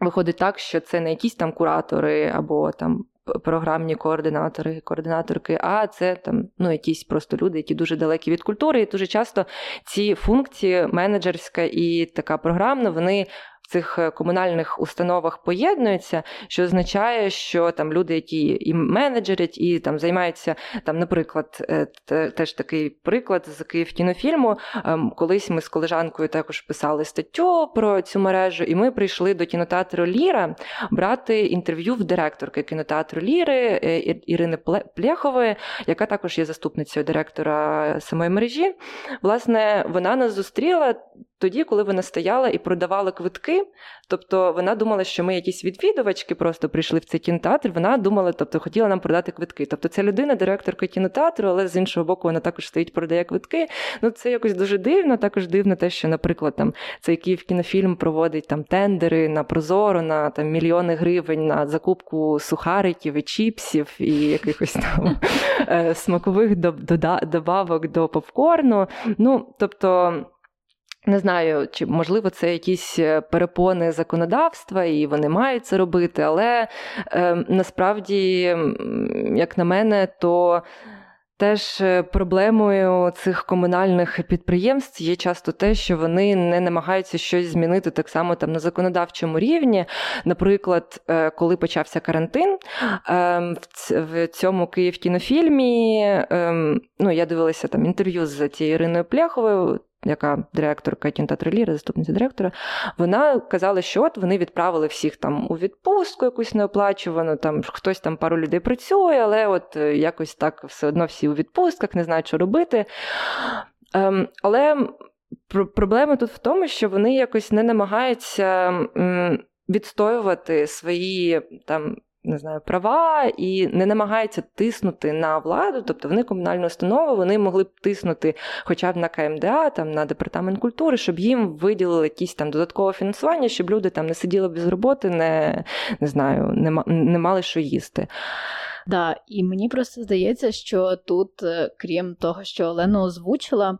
[SPEAKER 2] виходить так, що це не якісь там куратори або там програмні координатори, координаторки, а це там ну якісь просто люди, які дуже далекі від культури. І дуже часто ці функції менеджерська і така програмна, вони цих е, комунальних установах поєднуються, що означає, що там люди, які і менеджерять, і там займаються там, наприклад, е, теж такий приклад з Київ кінофільму. Ем, колись ми з колежанкою також писали статтю про цю мережу, і ми прийшли до кінотеатру Ліра брати інтерв'ю в директорки кінотеатру Ліри е, Ірини Плєхової, яка також є заступницею директора самої мережі. Власне, вона нас зустріла тоді, коли вона стояла і продавала квитки. Тобто вона думала, що ми якісь відвідувачки просто прийшли в цей кінотеатр. Вона думала, тобто хотіла нам продати квитки. Тобто ця людина, директорка кінотеатру, але з іншого боку, вона також стоїть, продає квитки. Ну це якось дуже дивно. Також дивно те, що, наприклад, там цей Київ кінофільм проводить там тендери на прозоро, на там мільйони гривень на закупку сухариків і чіпсів і якихось там е, смакових добавок до попкорну. Ну тобто. Не знаю, чи можливо це якісь е, перепони законодавства, і вони мають це робити, але е, насправді, як на мене, то теж е, проблемою цих комунальних підприємств є часто те, що вони не намагаються щось змінити так само там на законодавчому рівні. Наприклад, е, коли почався карантин ем, в цьому Київ кінофільмі, ем, ну я дивилася там інтерв'ю з цією Іриною Пляховою яка директорка кінотеатру Ліри, заступниця директора, вона казала, що от вони відправили всіх там у відпустку, якусь неоплачувану, там хтось там пару людей працює, але от е, якось так все одно всі у відпустках, не знають, що робити. Ем, Але проблема тут в тому, що вони якось не намагаються відстоювати свої там не знаю, права і не намагаються тиснути на владу, тобто вони комунальну установу, вони могли б тиснути хоча б на КМДА, там на департамент культури, щоб їм виділили якісь там додаткове фінансування, щоб люди там не сиділи без роботи, не не знаю, не, не мали що їсти.
[SPEAKER 3] Да, і мені просто здається, що тут, е, крім того, що Олена озвучила,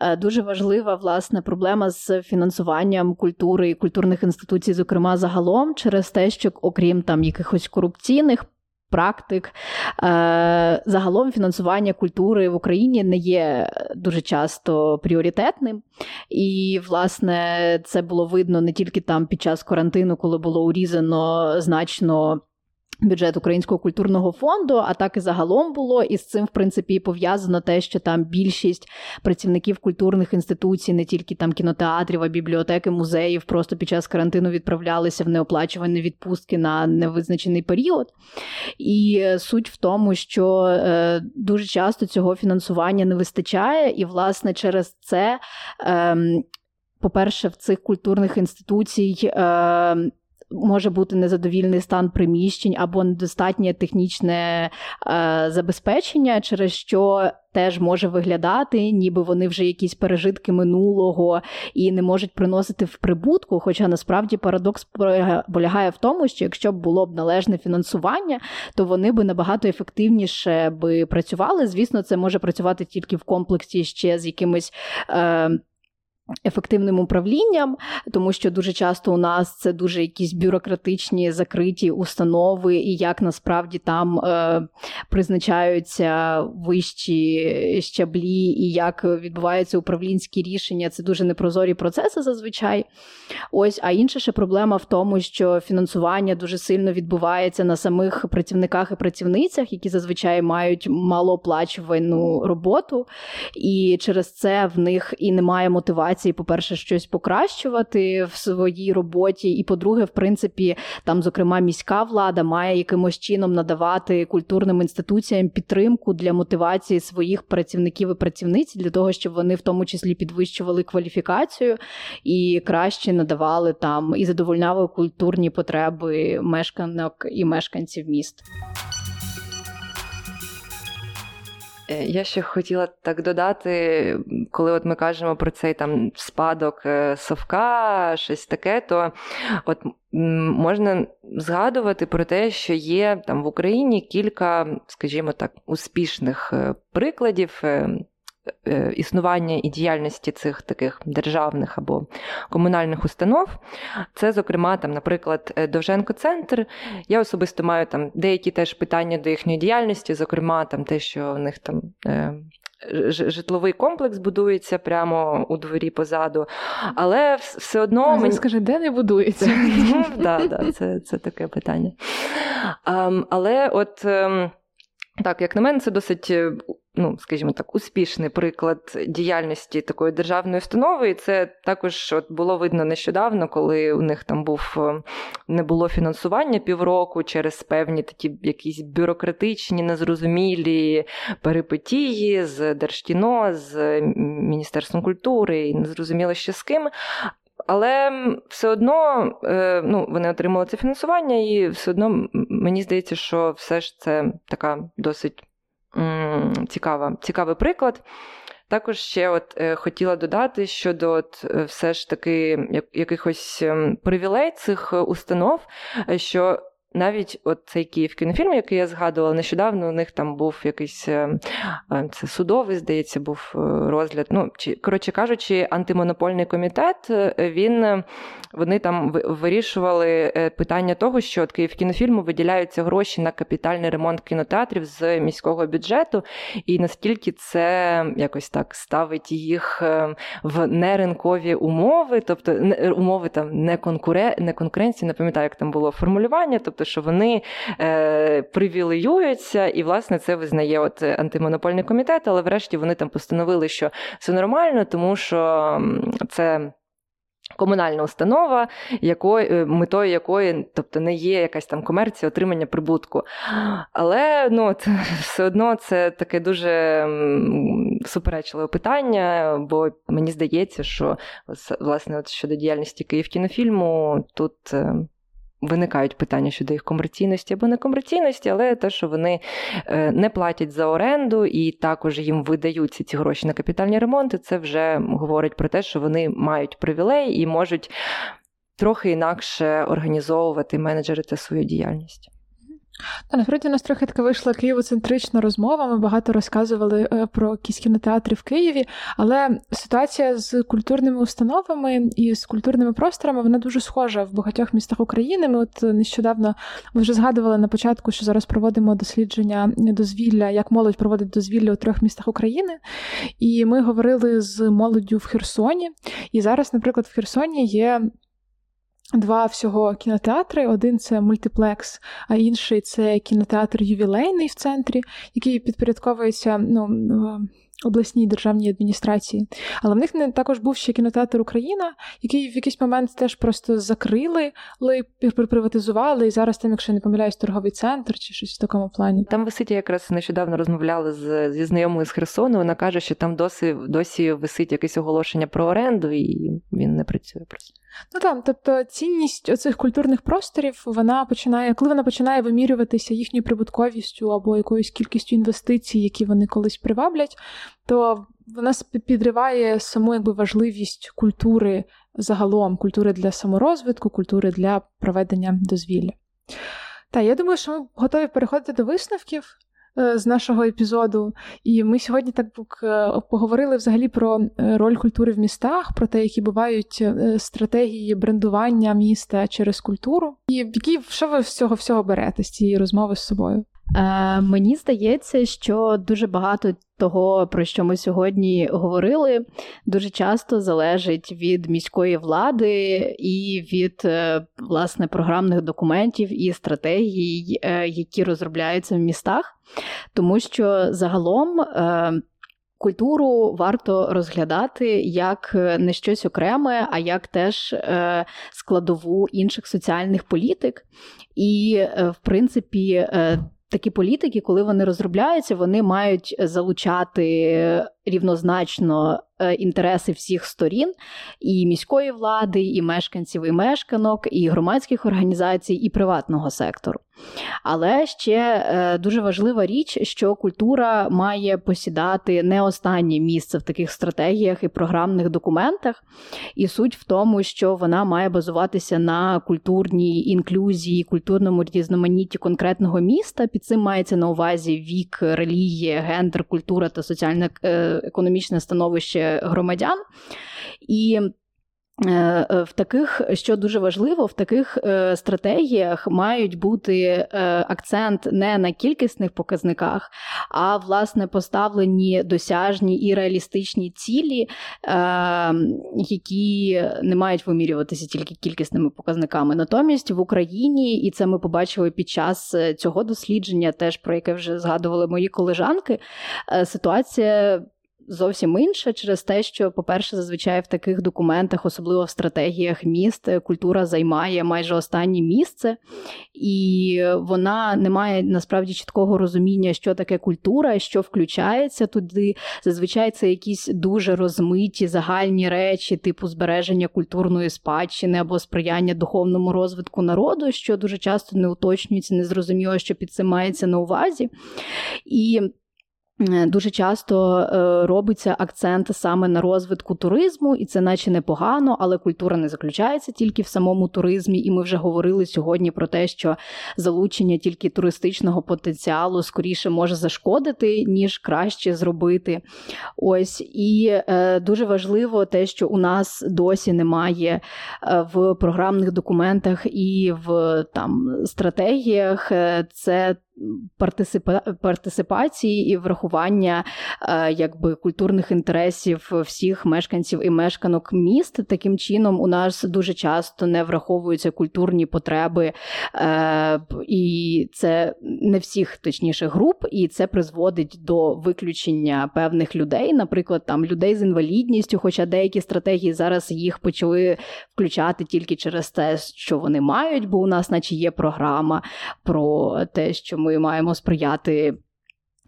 [SPEAKER 3] е, дуже важлива власне проблема з фінансуванням культури і культурних інституцій, зокрема загалом, через те, що окрім там якихось корупційних. Практик е, загалом фінансування культури в Україні не є дуже часто пріоритетним, і, власне, це було видно не тільки там під час карантину, коли було урізано значно Бюджет Українського культурного фонду, а так і загалом було. І з цим, в принципі, пов'язано те, що там більшість працівників культурних інституцій, не тільки там кінотеатрів, а бібліотеки, музеїв, просто під час карантину відправлялися в неоплачувані відпустки на невизначений період. І суть в тому, що е, дуже часто цього фінансування не вистачає, і, власне, через це. Е, по-перше, в цих культурних інституцій може бути незадовільний стан приміщень або недостатнє технічне е, забезпечення, через що теж може виглядати, ніби вони вже якісь пережитки минулого і не можуть приносити в прибутку. Хоча насправді парадокс полягає в тому, що якщо б було б належне фінансування, то вони би набагато ефективніше би працювали. Звісно, це може працювати тільки в комплексі ще з якимись. Е, Ефективним управлінням, тому що дуже часто у нас це дуже якісь бюрократичні закриті установи, і як насправді там е, призначаються вищі щаблі, і як відбуваються управлінські рішення, це дуже непрозорі процеси зазвичай. Ось, а інша ще проблема в тому, що фінансування дуже сильно відбувається на самих працівниках і працівницях, які зазвичай мають малооплачувану роботу, і через це в них і немає мотивації мотивації, по-перше, щось покращувати в своїй роботі, і по-друге, в принципі, там, зокрема, міська влада має якимось чином надавати культурним інституціям підтримку для мотивації своїх працівників і працівниць для того, щоб вони в тому числі підвищували кваліфікацію і краще надавали там і задовольняли культурні потреби мешканок і мешканців міст.
[SPEAKER 2] Е, я ще хотіла так додати, коли от ми кажемо про цей там спадок е, совка, щось таке, то от можна згадувати про те, що є там в Україні кілька, скажімо так, успішних е, прикладів існування і діяльності цих таких державних або комунальних установ. Це, зокрема, там, наприклад, е, Довженко-центр. Я особисто маю там деякі теж питання до їхньої діяльності, зокрема, там те, що у них там. Е, житловий комплекс будується прямо у дворі позаду, але все одно.
[SPEAKER 1] А, мені... Скажи, де не будується?
[SPEAKER 2] Так, да, це це таке питання. Але от ем, так, як на мене, це досить ну, скажімо так, успішний приклад діяльності такої державної установи. І це також от було видно нещодавно, коли у них там був е, не було фінансування півроку через певні такі якісь бюрократичні, незрозумілі перипетії з Держкіно, з Міністерством культури і незрозуміло ще з ким. Але все одно е, ну, вони отримали це фінансування, і все одно мені здається, що все ж це така досить цікава, цікавий приклад. Також ще от е, хотіла додати щодо от, е, все ж таки якихось ем, привілей цих установ, е, що навіть от цей Київ кінофільм, який я згадувала, нещодавно у них там був якийсь е, е, це судовий, здається, був е, розгляд. Ну, чи, коротше кажучи, антимонопольний комітет він вони там вирішували питання того, що от Київ кінофільму виділяються гроші на капітальний ремонт кінотеатрів з міського бюджету, і наскільки це якось так ставить їх в неринкові умови, тобто умови там не конкуре, не конкуренції, не пам'ятаю, як там було формулювання. тобто тобто, що вони е, привілеюються, і, власне, це визнає от антимонопольний комітет, але врешті вони там постановили, що це нормально, тому що це. Комунальна установа, якої, е, метою якої, тобто, не є якась там комерція, отримання прибутку. Але ну, це, все одно це таке дуже суперечливе питання, бо мені здається, що власне от щодо діяльності Київкінофільму тут е, Виникають питання щодо їх комерційності або некомерційності, але те, що вони е, не платять за оренду і також їм видаються ці гроші на капітальні ремонти, це вже говорить про те, що вони мають привілей і можуть трохи інакше організовувати менеджерити свою діяльність.
[SPEAKER 1] Та насправді у нас трохи така вийшла києвоцентрична розмова. Ми багато розказували е, про якісь кінотеатри в Києві, але ситуація з культурними установами і з культурними просторами вона дуже схожа в багатьох містах України. Ми от нещодавно ми вже згадували на початку, що зараз проводимо дослідження дозвілля, як молодь проводить дозвілля у трьох містах України. І ми говорили з молоддю в Херсоні. І зараз, наприклад, в Херсоні є Два всього кінотеатри. Один це мультиплекс, а інший це кінотеатр ювілейний в центрі, який підпорядковується ну, обласній державній адміністрації. Але в них не також був ще кінотеатр Україна, який в якийсь момент теж просто закрили, приватизували, і зараз там, якщо не помиляюсь, торговий центр чи щось в такому плані.
[SPEAKER 2] Там висить, якраз нещодавно розмовляла з, зі знайомою з Херсону. Вона каже, що там досі досі висить якесь оголошення про оренду, і він не працює просто.
[SPEAKER 1] Ну так, тобто цінність оцих культурних просторів вона починає, коли вона починає вимірюватися їхньою прибутковістю або якоюсь кількістю інвестицій, які вони колись приваблять, то вона підриває саму якби важливість культури загалом, культури для саморозвитку, культури для проведення дозвілля. Та я думаю, що ми готові переходити до висновків. Е, з нашого епізоду. І ми сьогодні так е, поговорили взагалі про е, роль культури в містах, про те, які бувають стратегії брендування міста через культуру. І які що ви з цього всього берете з цієї розмови з собою?
[SPEAKER 3] Е, Мені здається, що дуже багато того, про що ми сьогодні говорили, дуже часто залежить від міської влади і від власне програмних документів і стратегій, які розробляються в містах. Тому що загалом. Е, культуру варто розглядати як е, не щось окреме, а як теж е, складову інших соціальних політик. І, в принципі, такі політики, коли вони розробляються, вони мають залучати рівнозначно Е, інтереси всіх сторін, і міської влади, і мешканців, і мешканок, і громадських організацій, і приватного сектору. Але ще е, дуже важлива річ, що культура має посідати не останнє місце в таких стратегіях і програмних документах. І суть в тому, що вона має базуватися на культурній інклюзії, культурному різноманітті конкретного міста. Під цим мається на увазі вік, релігія, гендер, культура та соціально-економічне становище громадян. І е, е, в таких, що дуже важливо, в таких е, стратегіях мають бути акцент не на кількісних показниках, а власне поставлені досяжні і реалістичні цілі, які не мають вимірюватися тільки кількісними показниками. Натомість в Україні, і це ми побачили під час цього дослідження, теж про яке вже згадували мої колежанки, ситуація зовсім інша через те, що, по-перше, зазвичай в таких документах, особливо в стратегіях міст, культура займає майже останнє місце, і вона не має насправді чіткого розуміння, що таке культура, що включається туди. Зазвичай це якісь дуже розмиті загальні речі, типу збереження культурної спадщини або сприяння духовному розвитку народу, що дуже часто не уточнюється, не зрозуміло, що під цим мається на увазі. І Е, дуже часто е, робиться акцент саме на розвитку туризму, і це наче непогано, але культура не заключається тільки в самому туризмі. І ми вже говорили сьогодні про те, що залучення тільки туристичного потенціалу скоріше може зашкодити, ніж краще зробити. Ось і е, дуже важливо те, що у нас досі немає е, в програмних документах і в там стратегіях. Це партисипації і врахування е, якби культурних інтересів всіх мешканців і мешканок міст. Таким чином, у нас дуже часто не враховуються культурні потреби, е, і це не всіх точніше груп, і це призводить до виключення певних людей, наприклад, там людей з інвалідністю, хоча деякі стратегії зараз їх почали включати тільки через те, що вони мають, бо у нас, наче, є програма про те, що ми маємо сприяти.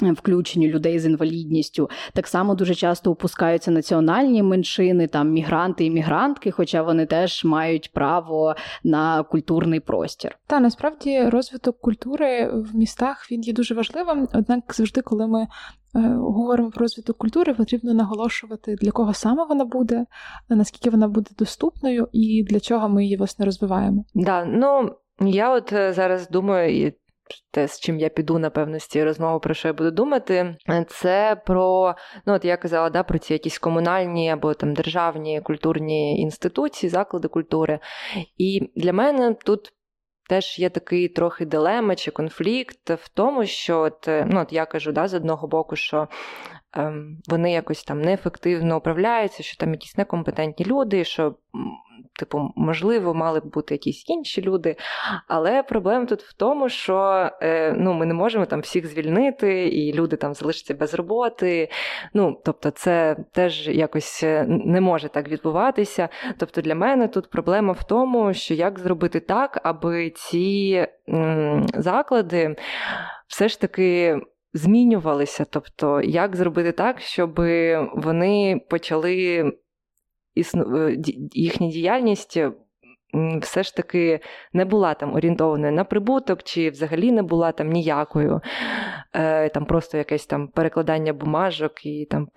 [SPEAKER 3] Включенню людей з інвалідністю так само дуже часто опускаються національні меншини, там мігранти і мігрантки, хоча вони теж мають право на культурний простір.
[SPEAKER 1] Та насправді розвиток культури в містах він є дуже важливим. Однак, завжди, коли ми е, говоримо про розвиток культури, потрібно наголошувати, для кого саме вона буде, наскільки вона буде доступною, і для чого ми її власне розвиваємо.
[SPEAKER 2] Да, ну я от е, зараз думаю, те, з чим я піду, напевно, з цієї розмови, про що я буду думати, це про, ну от я казала, да, про ці якісь комунальні або там державні культурні інституції, заклади культури. І для мене тут. Теж є такий трохи дилема чи конфлікт в тому, що от, ну, от я кажу да, з одного боку, що ем, вони якось там неефективно управляються, що там якісь некомпетентні люди, що типу, можливо, мали б бути якісь інші люди. Але проблема тут в тому, що е, ну, ми не можемо там всіх звільнити, і люди там залишаться без роботи. Ну, Тобто, це теж якось е, не може так відбуватися. Тобто, для мене тут проблема в тому, що як зробити так, аби ці м, заклади все ж таки змінювалися. Тобто, як зробити так, щоб вони почали їхня діяльність. Все ж таки не була там орієнтованою на прибуток, чи взагалі не була там ніякою. Е, Там просто якесь там перекладання бумажок і там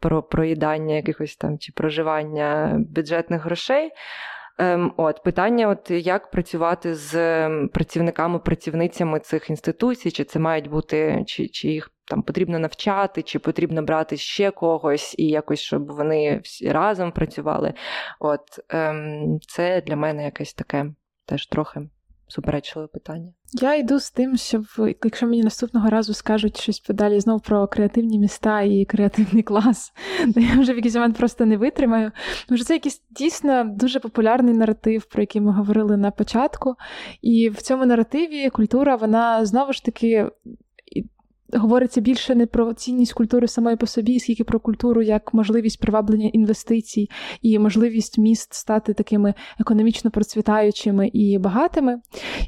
[SPEAKER 2] про проїдання якихось там чи проживання бюджетних грошей. Ем, от питання: от як працювати з працівниками, працівницями цих інституцій, чи це мають бути, чи чи їх там потрібно навчати, чи потрібно брати ще когось і якось, щоб вони всі разом працювали. От ем, це для мене якесь таке теж трохи суперечливе питання.
[SPEAKER 1] Я йду з тим, щоб якщо мені наступного разу скажуть щось подалі знову про креативні міста і креативний клас, то я вже в якийсь момент просто не витримаю. Тому що це якийсь дійсно дуже популярний наратив, про який ми говорили на початку. І в цьому наративі культура, вона знову ж таки говориться більше не про цінність культури самої по собі, скільки про культуру як можливість приваблення інвестицій і можливість міст стати такими економічно процвітаючими і багатими.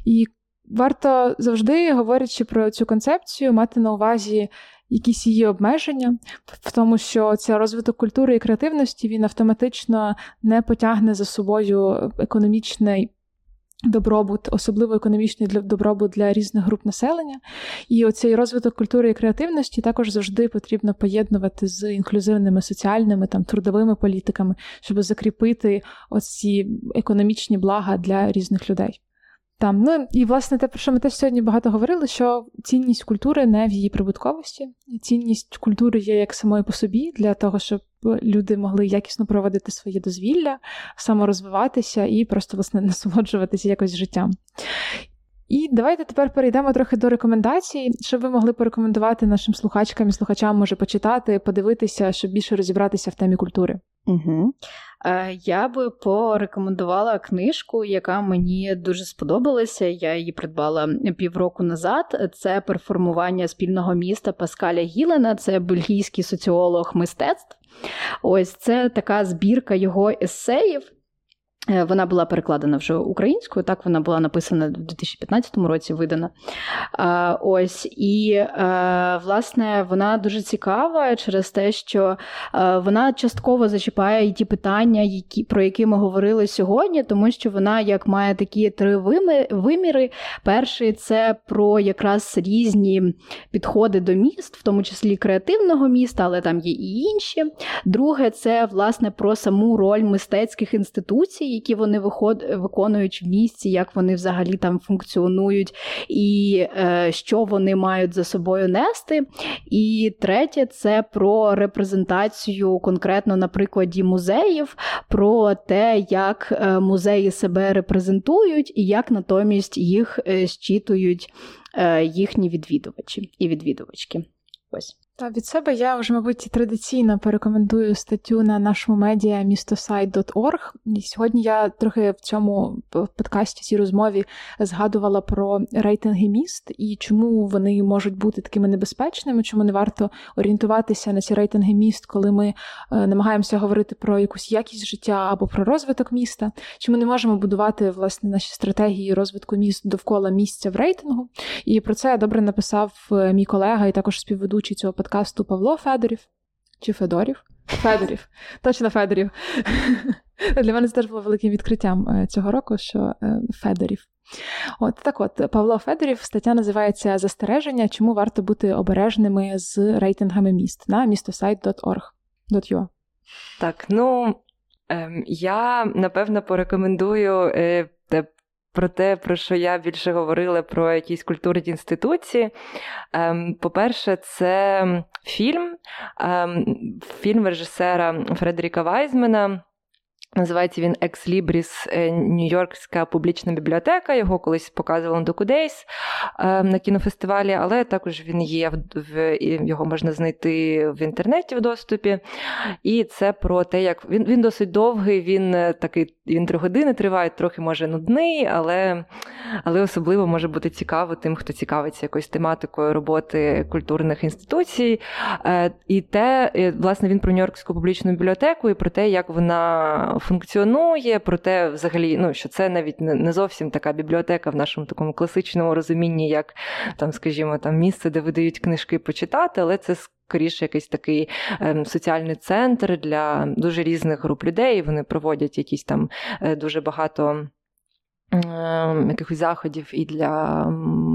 [SPEAKER 1] І варто завжди, говорячи про цю концепцію, мати на увазі. Якісь її обмеження в тому, що ця розвиток культури і креативності він автоматично не потягне за собою економічний добробут, особливо економічний для добробут для різних груп населення. І оцей розвиток культури і креативності також завжди потрібно поєднувати з інклюзивними соціальними там трудовими політиками, щоб закріпити оці економічні блага для різних людей. Там, ну і власне те, про що ми теж сьогодні багато говорили, що цінність культури не в її прибутковості. Цінність культури є як самої по собі, для того, щоб люди могли якісно проводити своє дозвілля, саморозвиватися і просто власне насолоджуватися якось життям. І давайте тепер перейдемо трохи до рекомендацій, щоб ви могли порекомендувати нашим слухачкам і слухачам, може почитати, подивитися, щоб більше розібратися в темі культури.
[SPEAKER 3] Угу. Я би порекомендувала книжку, яка мені дуже сподобалася. Я її придбала півроку назад. Це перформування спільного міста Паскаля Гілена, це бельгійський соціолог мистецтв. Ось це така збірка його есеїв. Е, вона була перекладена вже українською, так вона була написана в 2015 році, видана. Ось і е, власне вона дуже цікава через те, що е, вона частково зачіпає і ті питання, які, про які ми говорили сьогодні, тому що вона як має такі три виміри. Перший це про якраз різні підходи до міст, в тому числі креативного міста, але там є і інші. Друге, це власне про саму роль мистецьких інституцій які вони виход... виконують в місці, як вони взагалі там функціонують, і е, що вони мають за собою нести. І третє це про репрезентацію конкретно на прикладі музеїв, про те, як е, музеї себе репрезентують, і як натомість їх е, щитують е, їхні відвідувачі і відвідувачки. Ось.
[SPEAKER 1] Та від себе я вже, мабуть, традиційно порекомендую статтю на нашому медіа містосайт.орг. І Сьогодні я трохи в цьому подкасті цій розмові згадувала про рейтинги міст і чому вони можуть бути такими небезпечними, чому не варто орієнтуватися на ці рейтинги міст, коли ми е, намагаємося говорити про якусь якість життя або про розвиток міста. Чому не можемо будувати власне наші стратегії розвитку міст довкола місця в рейтингу? І про це добре написав е, мій колега і також співведучий цього подкасту подкасту Павло Федорів чи Федорів? Федорів. Точно Федорів. Для мене це теж було великим відкриттям е, цього року, що е, Федорів. От так от, Павло Федорів, стаття називається Застереження, чому варто бути обережними з рейтингами міст на містосайт.org.ua.
[SPEAKER 2] Так, ну ем, я напевно порекомендую е, про те, про що я більше говорила, про якісь культурні інституції. Ем, по-перше, це фільм, ем, фільм режисера Фредеріка Вайзмена. Називається він Ex Libris е, Нью-Йоркська публічна бібліотека. Його колись показували на Докудейс на кінофестивалі, але також він є в його можна знайти в інтернеті в доступі. І це про те, як він він досить довгий, він е, такий він три години триває, трохи може нудний, але але особливо може бути цікаво тим, хто цікавиться якоюсь тематикою роботи культурних інституцій. Е, і те, власне, він про Нью-Йоркську публічну бібліотеку і про те, як вона функціонує, проте, взагалі, ну, що це навіть не зовсім така бібліотека в нашому такому класичному розумінні, як там, скажімо, там місце, де видають книжки почитати, але це скоріше якийсь такий ем, соціальний центр для дуже різних груп людей. Вони проводять якісь там е, дуже багато. Ем, якихось заходів і для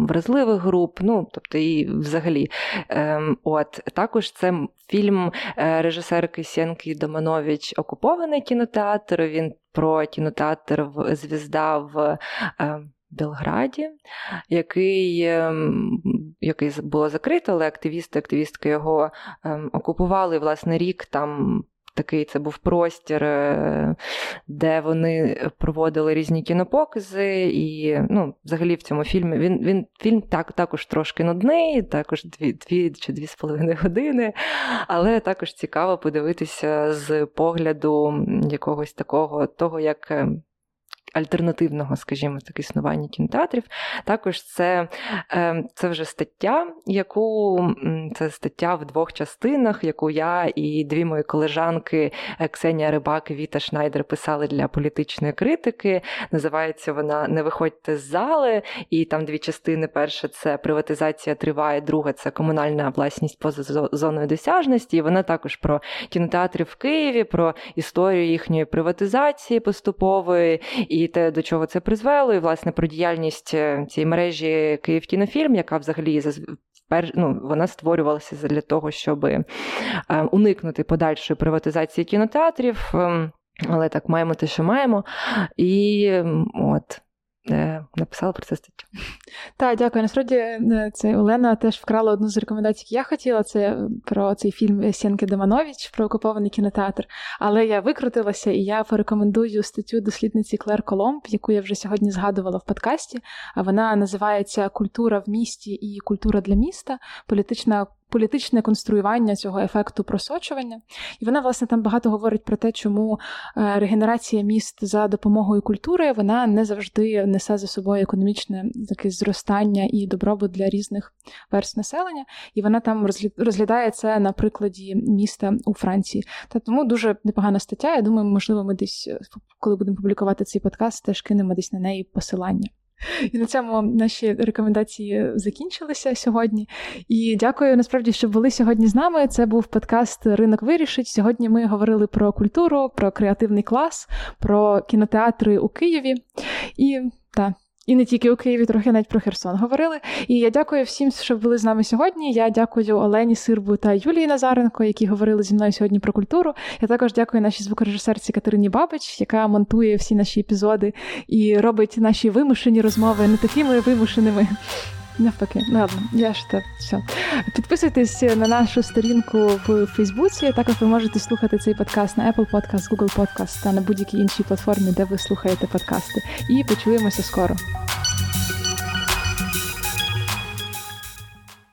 [SPEAKER 2] вразливих груп, ну тобто і взагалі. Ем, от також це фільм е, режисерки Сєнки Доманович Окупований кінотеатр. Він про кінотеатр в Звізда в. Ем, Белграді, який який було закрито, але активісти, активістки його окупували власне рік там такий це був простір, е, де вони проводили різні кінопокази. І ну, взагалі в цьому фільмі він він фільм так, також трошки нудний, також дві дві чи дві з половиною години, але також цікаво подивитися з погляду якогось такого, того, як е, альтернативного, скажімо, так, існування кінотеатрів. Також це ем, це вже стаття, яку це стаття в двох частинах, яку я і дві мої колежанки е, Ксенія Рибак і Віта Шнайдер писали для політичної критики. Називається вона Не виходьте з зали, і там дві частини. Перша це приватизація триває, друга це комунальна власність поза зоною досяжності. І вона також про кінотеатри в Києві, про історію їхньої приватизації поступової. І те, до чого це призвело, і власне про діяльність е, цієї мережі Київ кінофільм, яка взагалі ну, вона створювалася для того, щоб е, уникнути подальшої приватизації кінотеатрів. Ем, але так маємо те, що маємо. І от Е, написала про це статтю.
[SPEAKER 1] Так, дякую. Насправді е, це Олена теж вкрала одну з рекомендацій, які я хотіла. Це про цей фільм Сєнки Деманович про окупований кінотеатр. Але я викрутилася і я порекомендую статтю дослідниці Клер Коломб, яку я вже сьогодні згадувала в подкасті. А Вона називається Культура в місті і культура для міста. Політична політичне конструювання цього ефекту просочування. І вона, власне, там багато говорить про те, чому е, регенерація міст за допомогою культури вона не завжди несе за собою економічне таке зростання і добробут для різних верст населення. І вона там розглядає це на прикладі міста у Франції. Та тому дуже непогана стаття. Я думаю, можливо, ми десь, коли будемо публікувати цей подкаст, теж кинемо десь на неї посилання. І на цьому наші рекомендації закінчилися сьогодні. І дякую насправді, що були сьогодні з нами. Це був подкаст Ринок вирішить. Сьогодні ми говорили про культуру, про креативний клас, про кінотеатри у Києві. І так. І не тільки у Києві, трохи навіть про Херсон говорили. І я дякую всім, що були з нами сьогодні. Я дякую Олені Сирбу та Юлії Назаренко, які говорили зі мною сьогодні про культуру. Я також дякую нашій звукорежисерці Катерині Бабич, яка монтує всі наші епізоди і робить наші вимушені розмови не такими вимушеними. Навпаки, ну ладно, я ж так все. Підписуйтесь на нашу сторінку в Фейсбуці. Також ви можете слухати цей подкаст на Apple Podcast, Google Podcast та на будь-якій іншій платформі, де ви слухаєте подкасти. І почуємося скоро.